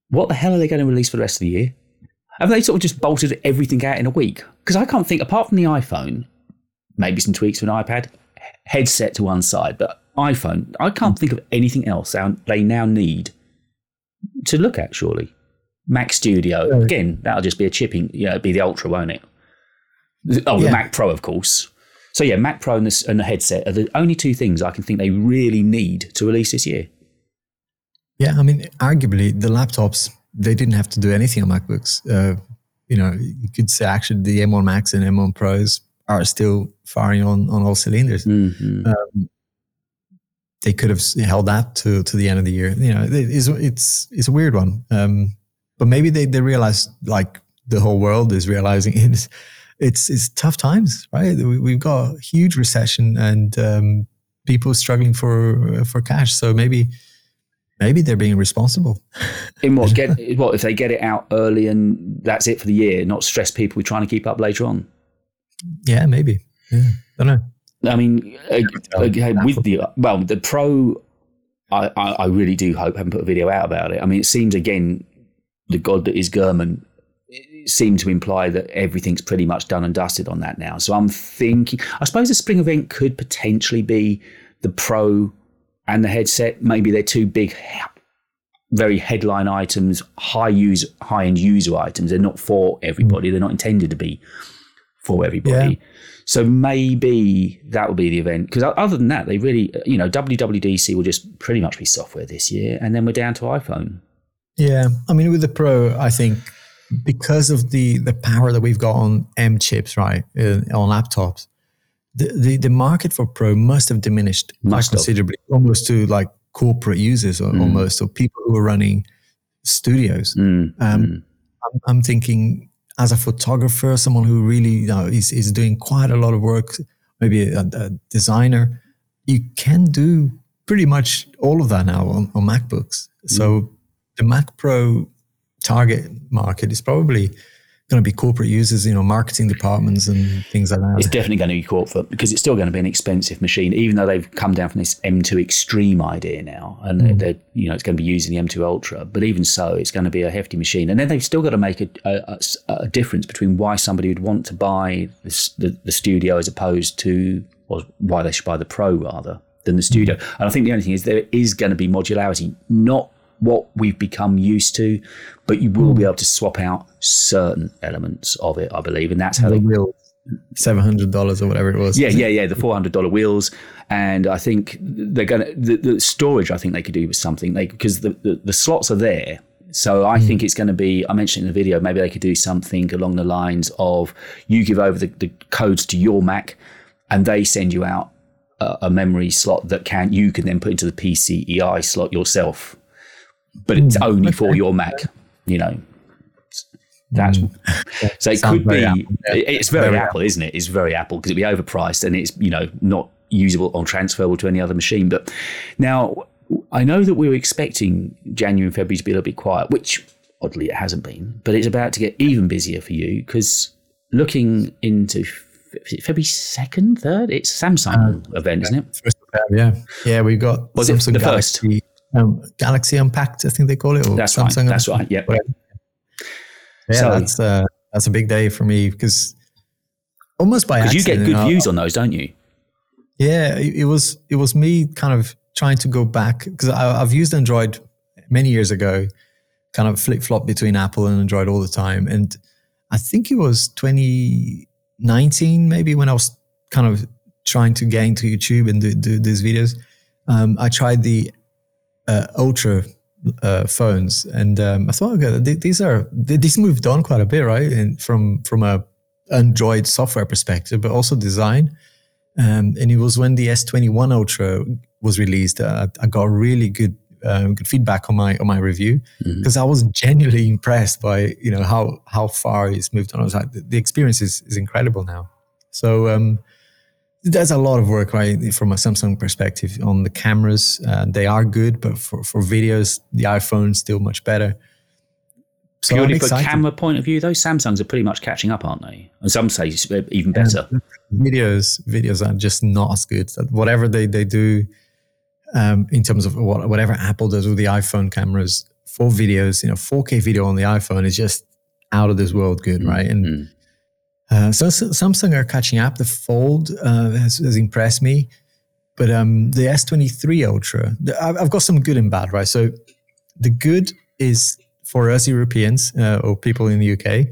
What the hell are they going to release for the rest of the year? Have they sort of just bolted everything out in a week? Because I can't think, apart from the iPhone, maybe some tweaks to an iPad, headset to one side, but iPhone, I can't think of anything else they now need to look at, surely. Mac Studio, Yeah. again, that'll just be a chipping, you know, it'd be the Ultra, won't it? Oh, the Yeah. Mac Pro, of course. So, yeah, Mac Pro and, this, and the headset are the only two things I can think they really need to release this year. Yeah, I mean, arguably the laptops they didn't have to do anything on MacBooks. Uh, you know, you could say actually the M1 Max and M1 Pros are still firing on on all cylinders. Mhm. They could have held that to to the end of the year. You know, it- it's it's it's a weird one. Um, but maybe they they realize like the whole world is realizing it's it's it's tough times, right? We, we've got a huge recession and um, people struggling for for cash. So maybe maybe they're being responsible. In what get what if they get it out early and that's it for the year, not stress people with trying to keep up later on. Yeah, maybe. Yeah, I don't know. I mean, ag- um, again, with the well, the pro, I, I, I really do hope I haven't put a video out about it. I mean, it seems again, the god that is Gurman seemed to imply that everything's pretty much done and dusted on that now. So I'm thinking, I suppose the spring event could potentially be the pro and the headset. Maybe they're two big, very headline items, high use, high end user items. They're not for everybody. Mm. They're not intended to be for everybody. So maybe that will be the event. Because other than that, they really, you know, WWDC will just pretty much be software this year, and then we're down to iPhone. Yeah, I mean, with the Pro, I think because of the the power that we've got on M chips, right, uh, on laptops, the, the the market for Pro must have diminished quite Must have. considerably, almost to like corporate users, or Mm. almost, or people who are running studios. Mm, Um, mm. I'm, I'm thinking as a photographer, someone who really you know is is doing quite a lot of work, maybe a, a designer, you can do pretty much all of that now on, on MacBooks. So mm. the Mac Pro target market is probably going to be corporate users, you know, marketing departments and things like that. It's definitely going to be corporate because it's still going to be an expensive machine, even though they've come down from this M2 Extreme idea now, and they're, they're you know it's going to be using the M2 Ultra. But even so, it's going to be a hefty machine, and then they've still got to make a a difference between why somebody would want to buy this, the, the studio as opposed to or why they should buy the Pro rather than the hmm. studio. And I think the only thing is there is going to be modularity, not what we've become used to, but you will be able to swap out certain elements of it, I believe, and that's how The they real, seven hundred dollars or whatever it was. Yeah, yeah, yeah. The four hundred dollar wheels, and I think they're going to the, the, storage. I think they could do with something they because the, the, the slots are there. So I mm. think it's going to be. I mentioned in the video. Maybe they could do something along the lines of you give over the, the codes to your Mac, and they send you out a, a, memory slot that can you can then put into the PCIe slot yourself, but it's mm. only okay. for your Mac. You know, that's mm. so it could be. Apple. It's very, very Apple, Apple, isn't it? It's very Apple because it'd be overpriced and it's you know not usable or transferable to any other machine. But now I know that we were expecting January and February to be a little bit quiet, which oddly it hasn't been. But it's about to get even busier for you because looking into February second, third, it's Samsung uh, event, isn't it? Yeah, yeah, we've got was Samsung it the Galaxy, first? Um, Galaxy Unpacked, I think they call it. that's Samsung right. That's right. Yeah. Yeah, so, that's uh, that's a big day for me because almost by accident. you get good views on those, don't you? Yeah, it, it was it was me kind of trying to go back because I've used Android many years ago, kind of flip flop between Apple and Android all the time, and I think it was 2019 maybe when I was kind of trying to get into YouTube and do, do these videos. Um, I tried the uh, Ultra uh, phones, and um, I thought, okay, these are these moved on quite a bit, right? And from from a Android software perspective, but also design. Um, and it was when the S21 Ultra was released, uh, I got really good uh, good feedback on my on my review because mm-hmm. I was genuinely impressed by you know how how far it's moved on. I was like, the, the experience is, is incredible now. So um, there's a lot of work, right, from a Samsung perspective on the cameras. Uh, they are good, but for, for videos, the iPhone's still much better. So Purely from a camera point of view, those Samsungs are pretty much catching up, aren't they? And some say even better. Yeah, videos, videos are just not as good. Whatever they, they do um, in terms of what, whatever Apple does with the iPhone cameras for videos, you know, 4K video on the iPhone is just out of this world good, mm-hmm. right? And mm-hmm uh, so, so, Samsung are catching up. The Fold uh, has, has, impressed me, but um, the S23 Ultra, the, I've got some good and bad, right? So the good is for us Europeans uh, or people in the UK,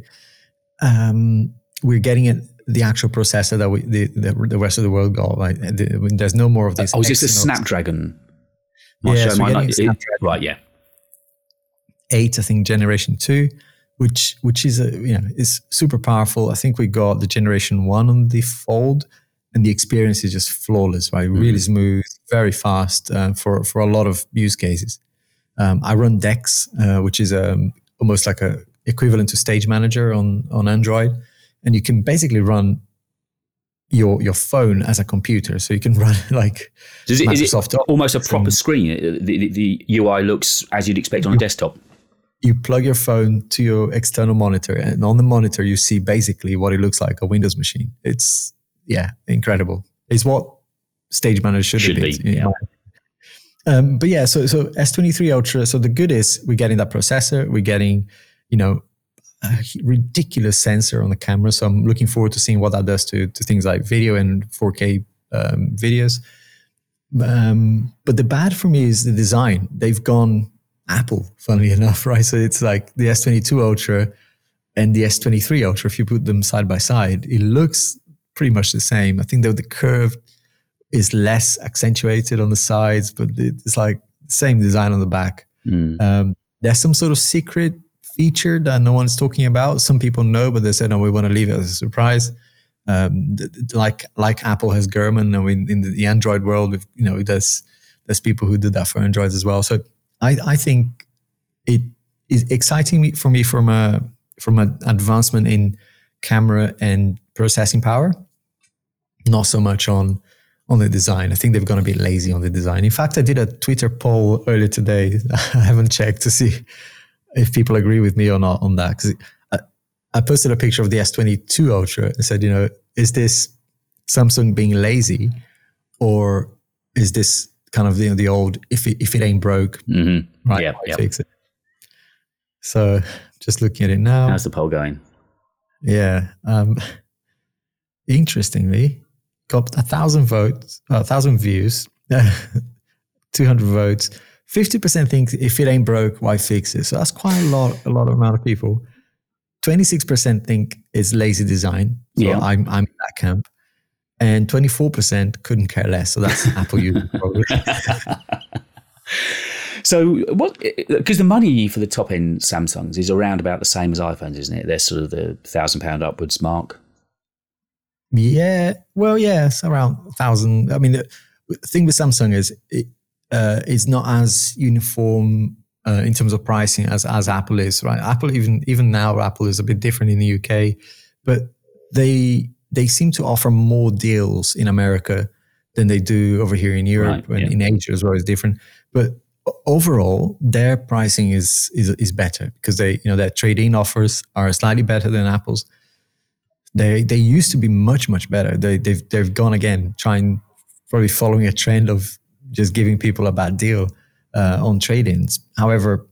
um, we're getting it the actual processor that we the, the, the rest of the world got. Right? The, there's no more of this. Oh, is this a Snapdragon? yeah, so Snapdragon. right. Yeah. Eight, I think, generation two which which is a you know is super powerful. I think we got the generation one on the Fold, and the experience is just flawless, right? Mm-hmm. Really smooth, very fast uh, for for a lot of use cases. Um, I run Dex, uh, which is um, almost like a equivalent to Stage Manager on on Android, and you can basically run your your phone as a computer, so you can run like is it, Microsoft is it almost a proper screen. The, the, the, UI looks as you'd expect on a desktop you plug your phone to your external monitor and on the monitor you see basically what it looks like a windows machine. It's yeah incredible. It's what stage manager should, should be. yeah. Um, but yeah so so s23 ultra so the good is we're getting that processor we're getting you know a ridiculous sensor on the camera. So i'm looking forward to seeing what that does to, to things like video and 4k um, videos. Um, but the bad for me is the design. They've gone Apple, funnily enough, right? So it's like the S22 Ultra and the S23 Ultra. If you put them side by side, it looks pretty much the same. I think that the curve is less accentuated on the sides, but it's like same design on the back. Mm. Um, there's some sort of secret feature that no one's talking about. Some people know, but they said, no, we want to leave it as a surprise. Um, like like Apple has Gurman, and in, in the Android world, you know, there's there's people who do that for Androids as well. So I, I think it is exciting for me from a from an advancement in camera and processing power, not so much on on the design. I think they're going to be lazy on the design. In fact, I did a Twitter poll earlier today. I haven't checked to see if people agree with me or not on that because I, I posted a picture of the S22 Ultra and said, you know, is this Samsung being lazy or is this kind of the, the old if it, if it ain't broke, mm-hmm. right, yep, yep. fix it. So just looking at it now. How's the poll going? Yeah. Um, interestingly, got a thousand votes, a thousand views, 200 votes. 50% think if it ain't broke, why fix it? So that's quite a lot, a lot of amount of people. 26% think it's lazy design. So Yeah. I'm, I'm in that camp. And 24% couldn't care less. So that's Apple users probably. So what? Because the money for the top end Samsungs is around about the same as iPhones, isn't it? They're sort of the thousand pound upwards mark. Yeah, well, yeah, around a thousand. I mean, the thing with Samsung is it, uh, it's not as uniform uh, in terms of pricing as as Apple is, right? Apple even even now, Apple is a bit different in the UK, but they they seem to offer more deals in America than they do over here in Europe Right, and yeah. in Asia as well is different. But overall, their pricing is is is better because they you know their trade in offers are slightly better than Apple's they they used to be much much better. They they've they've gone again, trying probably following a trend of just giving people a bad deal uh, on trade-ins. However,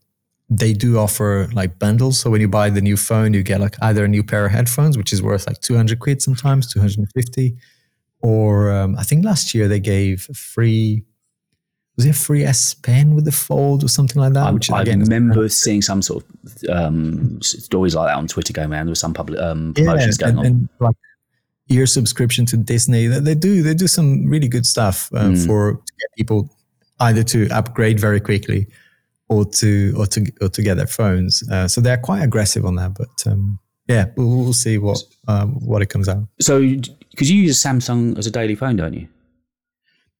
they do offer like bundles. So when you buy the new phone, you get like either a new pair of headphones, which is worth like two hundred quid sometimes, two hundred and fifty, or um, I think last year they gave a free. Was it a free S Pen with the fold or something like that? I, which I again, remember seeing some sort of um, stories like that on Twitter going around. There was some public um, promotions going and, on. and like year subscription to Disney. They, they do they do some really good stuff Mm. for to get people either to upgrade very quickly or to or to or to get their phones. Uh, so they're quite aggressive on that. But um, yeah, we'll, we'll see what um, what it comes out. so, because you use Samsung as a daily phone, don't you?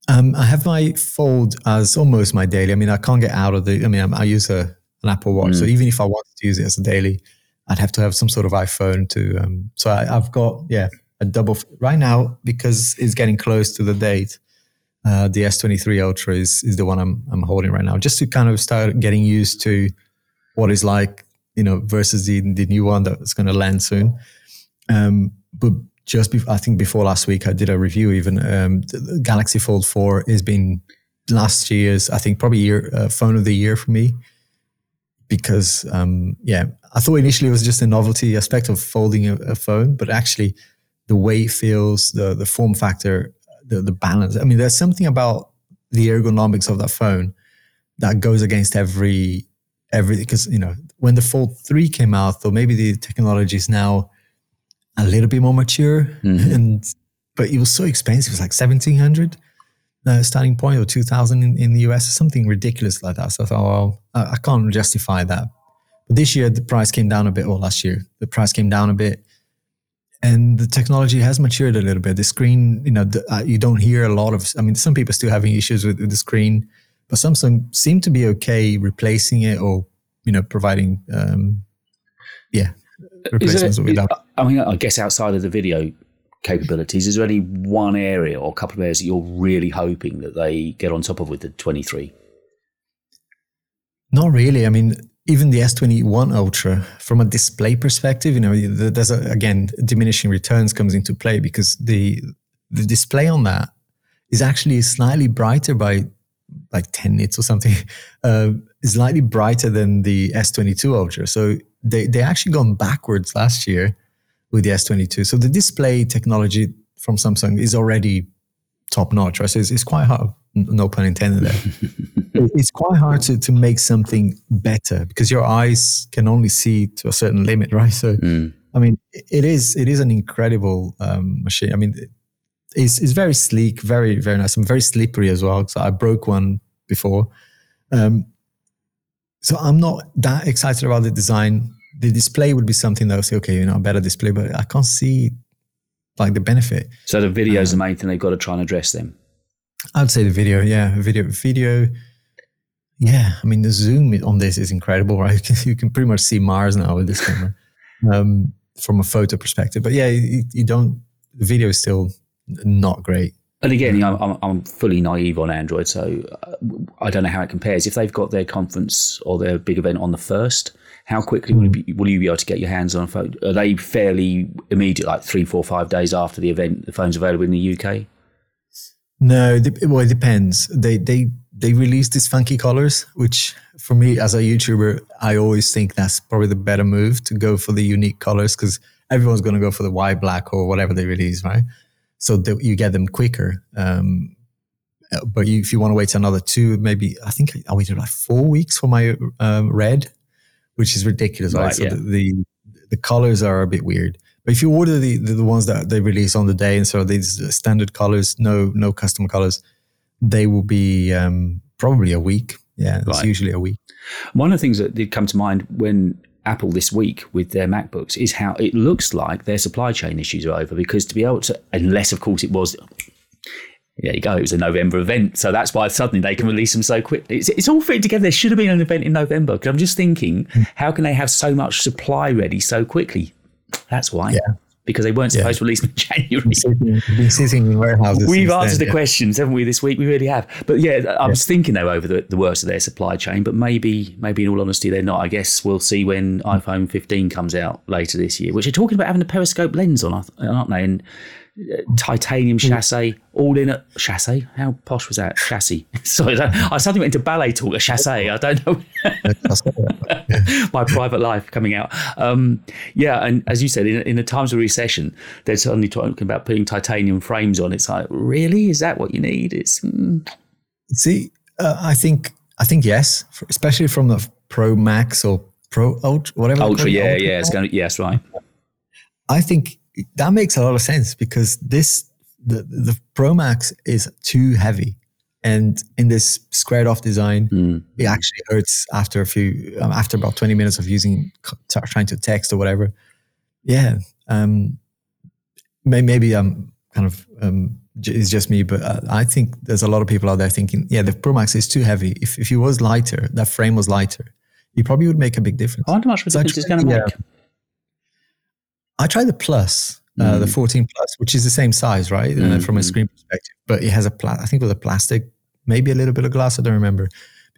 Um, I have my Fold as almost my daily. I mean, I can't get out of the. I mean, I'm, I use a an Apple Watch, so even if I wanted to use it as a daily, I'd have to have some sort of iPhone to. Um, so I, I've got yeah a double right now because it's getting close to the date. Uh, the S23 Ultra is is the one I'm I'm holding right now, just to kind of start getting used to what it's like, you know, versus the the new one that's going to land soon. Um, but just bef- I think before last week, I did a review. Even um, Galaxy Fold Four has been last year's, I think, probably year uh, phone of the year for me because um, yeah, I thought initially it was just a novelty aspect of folding a, a phone, but actually the way it feels, the the form factor, the the balance. I mean, there's something about the ergonomics of that phone that goes against every every because you know when the Fold Three came out, though maybe the technology is now a little bit more mature, Mhm. and but it was so expensive. It was like seventeen hundred uh, starting point or two thousand in, in the US, or something ridiculous like that. So I thought, well, I, I can't justify that. But this year the price came down a bit. Or last year the price came down a bit, and the technology has matured a little bit. The screen, you know, the, uh, you don't hear a lot of. I mean, some people are still having issues with, with the screen, but Samsung seem to be okay replacing it or you know providing, um, yeah, replacements Is with. I mean, I guess outside of the video capabilities, is there any one area or a couple of areas that you're really hoping that they get on top of with the 23? Not really. I mean, even the S21 Ultra, from a display perspective, you know, there's a, again diminishing returns comes into play because the the display on that is actually slightly brighter by like 10 nits or something. Uh, slightly brighter than the S22 Ultra. So they they actually gone backwards last year with the S22. So the display technology from Samsung is already top notch. Right? So it's, it's quite hard. No pun intended there it's quite hard to, to make something better because your eyes can only see to a certain limit, right? So, Mm. I mean, it is it is an incredible um, machine. I mean, it's, it's very sleek, very very nice, and very slippery as well. So I broke one before, um, so I'm not that excited about the design. The display would be something that I would say, okay, you know, a better display, but I can't see like the benefit. So the video is the main thing they've got to try and address them. I'd say the video, yeah, video, video. Yeah, I mean the zoom on this is incredible, right? You can, you can pretty much see Mars now with this camera um, from a photo perspective. But yeah, you, you don't. The video is still not great. And again, I'm, I'm fully naive on Android, so uh, I don't know how it compares. If they've got their conference or their big event on the first, how quickly will, you be, will you be able to get your hands on a phone? Are they fairly immediate, like three, four, five days after the event, the phone's available in the UK? No, it well, it depends. They they they release these funky colors, which for me as a YouTuber, I always think that's probably the better move to go for the unique colors because everyone's going to go for the white, black, or whatever they release, right? So that you get them quicker. Um, uh, but you, if you want to wait another two, maybe I think I waited like four weeks for my um, red, which is ridiculous, right? Right, so yeah. the, the the colors are a bit weird. But if you order the, the, the ones that they release on the day, and so these standard colors, no no custom colors, they will be um, probably a week. Yeah, it's Right. usually a week. One of the things that did come to mind when Apple this week with their MacBooks is how it looks like their supply chain issues are over because to be able to, unless of course it was, there you go, it was a November event. So that's why suddenly they can release them so quickly. It's, it's all fitting together. There should have been an event in November because I'm just thinking, how can they have so much supply ready so quickly? That's why. Yeah. Because they weren't supposed to release them in January. Sitting, been sitting in warehouses. We've answered then, the yeah. questions, haven't we, this week? We really have. But yeah, I was thinking they were over the, the worst of their supply chain, but maybe, maybe in all honesty, they're not. I guess we'll see when mm. iPhone 15 comes out later this year, which they're talking about having a periscope lens on, aren't they? And titanium chassis, all in a chassis. How posh was that? Chassis. Sorry, I I suddenly went into ballet talk. A chassis. I don't know. My private life coming out. Um, yeah, and as you said, in, in the times of recession, they're suddenly talking about putting titanium frames on. It's like, really, is that what you need? It's mm, See, uh, I think I think yes, especially from the Pro Max or Pro Ultra, whatever. ultra. Yeah, Ultra yeah, it's going. to Yes, right. I think that makes a lot of sense because this the the Pro Max is too heavy, and in this squared off design, Mm. it actually hurts after a few um, after about twenty minutes of using trying to text or whatever. Yeah, um, may, maybe I'm kind of um, j- it's just me, but uh, I think there's a lot of people out there thinking, yeah, the Pro Max is too heavy. If if it was lighter, that frame was lighter, it probably would make a big difference. I wonder how much of a difference it's going to actually, make. I tried the Plus, uh, the Mm. 14 Plus, which is the same size, right, uh, from a Mhm. screen perspective, but it has a pla- I think with a plastic, maybe a little bit of glass. I don't remember.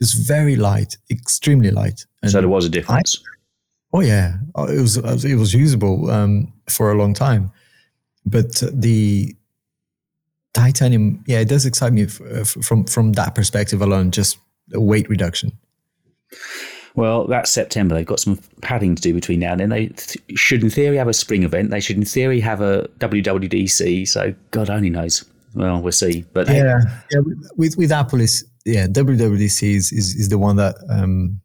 It's very light, extremely light. And- So there was a difference. oh yeah, Oh, it was it was usable um, for a long time, but uh, the titanium, yeah, it does excite me f- f- from from that perspective alone. Just weight reduction. Well, that's September. They've got some padding to do between now and then. They th- should, in theory, have a spring event. They should, in theory, have a WWDC. So God only knows. Well, we'll see. But hey, Yeah, yeah. with- With Apple is yeah, WWDC is is, is the one that um,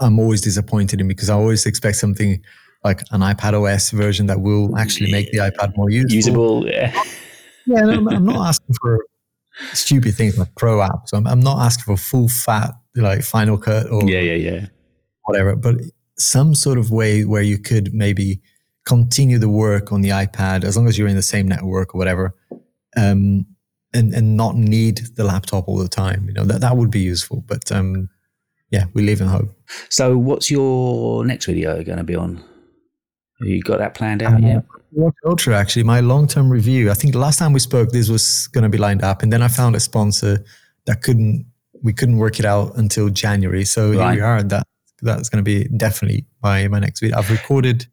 I'm always disappointed in because I always expect something like an iPad OS version that will actually make the iPad more useful. usable. Yeah. Yeah, I'm not asking for stupid things like Pro apps. I'm, I'm not asking for full fat like Final Cut or yeah, yeah, yeah. Whatever, but some sort of way where you could maybe continue the work on the iPad as long as you're in the same network or whatever, um, and and not need the laptop all the time. You know that that would be useful. But um, yeah, we live in hope. So, what's your next video going to be on? Have You got that planned out yet? Watch Ultra, actually, my long term review. I think last time we spoke, this was going to be lined up, and then I found a sponsor that couldn't. We couldn't work it out until January, so here we are. That that's going to be definitely my my next video. I've recorded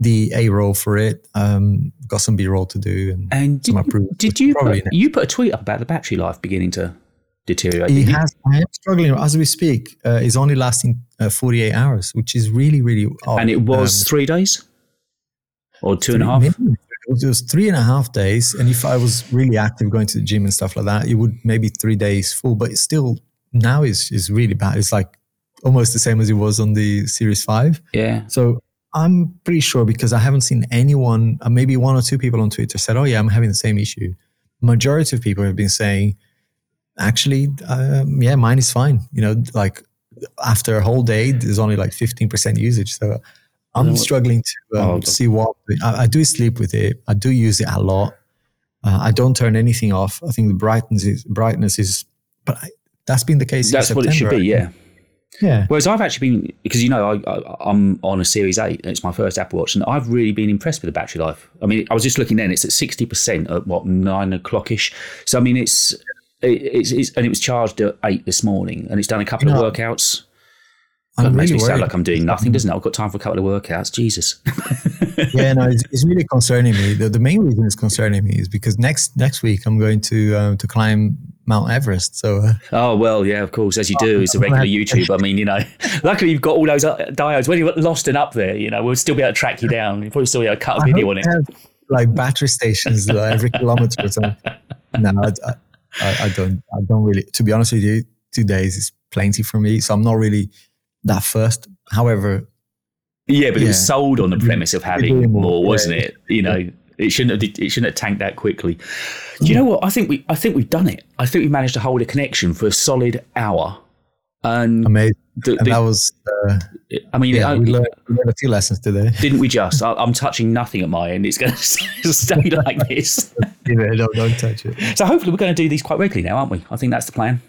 the A roll for it. Um, got some B roll to do, and And some did, did you put, you put a tweet up about the battery life beginning to deteriorate? He has. I am struggling as we speak. Uh, is only lasting uh, forty eight hours, which is really really odd. and it was Um, three days or two and a half. Minimum. It was, it was three and a half days, and if I was really active going to the gym and stuff like that, it would maybe three days full. But it's still now is is really bad. It's like almost the same as it was on the Series Five. Yeah. So I'm pretty sure because I haven't seen anyone, uh, maybe one or two people on Twitter said, "Oh yeah, I'm having the same issue." Majority of people have been saying, "Actually, um, yeah, mine is fine." You know, like after a whole day, there's only like 15% usage. So I'm struggling to um, Oh, see what I, I do sleep with it. I do use it a lot. Uh, I don't turn anything off. I think the brightness is brightness is, but I, that's been the case. since That's what it should be, yeah. Yeah. Whereas I've actually been because you know I, I'm on a Series Eight. and It's my first Apple Watch, and I've really been impressed with the battery life. I mean, I was just looking then; it's at sixty percent at what nine o'clock ish. So I mean, it's, it, it's it's and it was charged at eight this morning, and it's done a couple You know, of workouts. I'm it makes really me sound like I'm doing nothing, doesn't it? I've got time for a couple of workouts. Jesus. yeah, no, it's, it's really concerning me. The, the main reason it's concerning me is because next next week I'm going to um, to climb Mount Everest. So uh, Oh well, yeah, of course, as you do as a regular YouTube. I mean, you know, luckily you've got all those uh, diodes. When you're lost and up there, you know, we'll still be able to track you down. You'll probably still be able to cut a I video on it. have, like battery stations uh, every kilometer or something. No, I, I, I don't. I don't really. To be honest with you, two days is plenty for me. So I'm not really that first. However, Yeah, but it was sold on the premise of having more, more, wasn't yeah. it? You know, it shouldn't have it shouldn't have tanked that quickly. Do you know what? I think we I think we've done it. I think we managed to hold a connection for a solid hour. And Amazing. the, And that was, uh, I mean, yeah, I- we learned, we learned a few lessons today. didn't we just? I, I'm touching nothing at my end. It's going to stay like this. Yeah, don't, don't touch it. So hopefully we're going to do these quite regularly now, aren't we? I think that's the plan.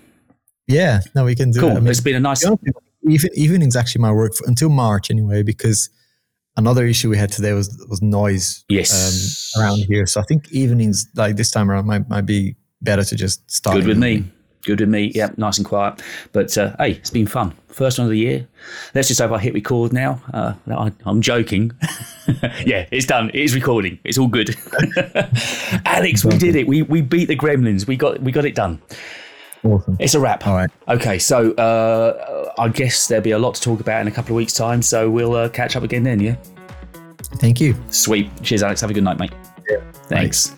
Yeah, no, we can do Cool. it. I mean, it's been a nice. the only thing- even evening's actually my work for, until March anyway, because another issue we had today was was noise Yes. um, around here. So I think evenings like this time around might might be better to just start. Good with me. Good with me. Yeah, nice and quiet. But uh, hey, it's been fun. First one of the year. Let's just hope I hit record now. Uh, I, I'm joking. yeah, it's done. It is recording. It's all good. Alex, we did it. We we beat the Gremlins. We got we got it done. Awesome. It's a wrap. All right. Okay, so uh, I guess there'll be a lot to talk about in a couple of weeks' time. So we'll uh, catch up again then. Yeah. Thank you. Sweet. Cheers, Alex. Have a good night, mate. Yeah. Thanks.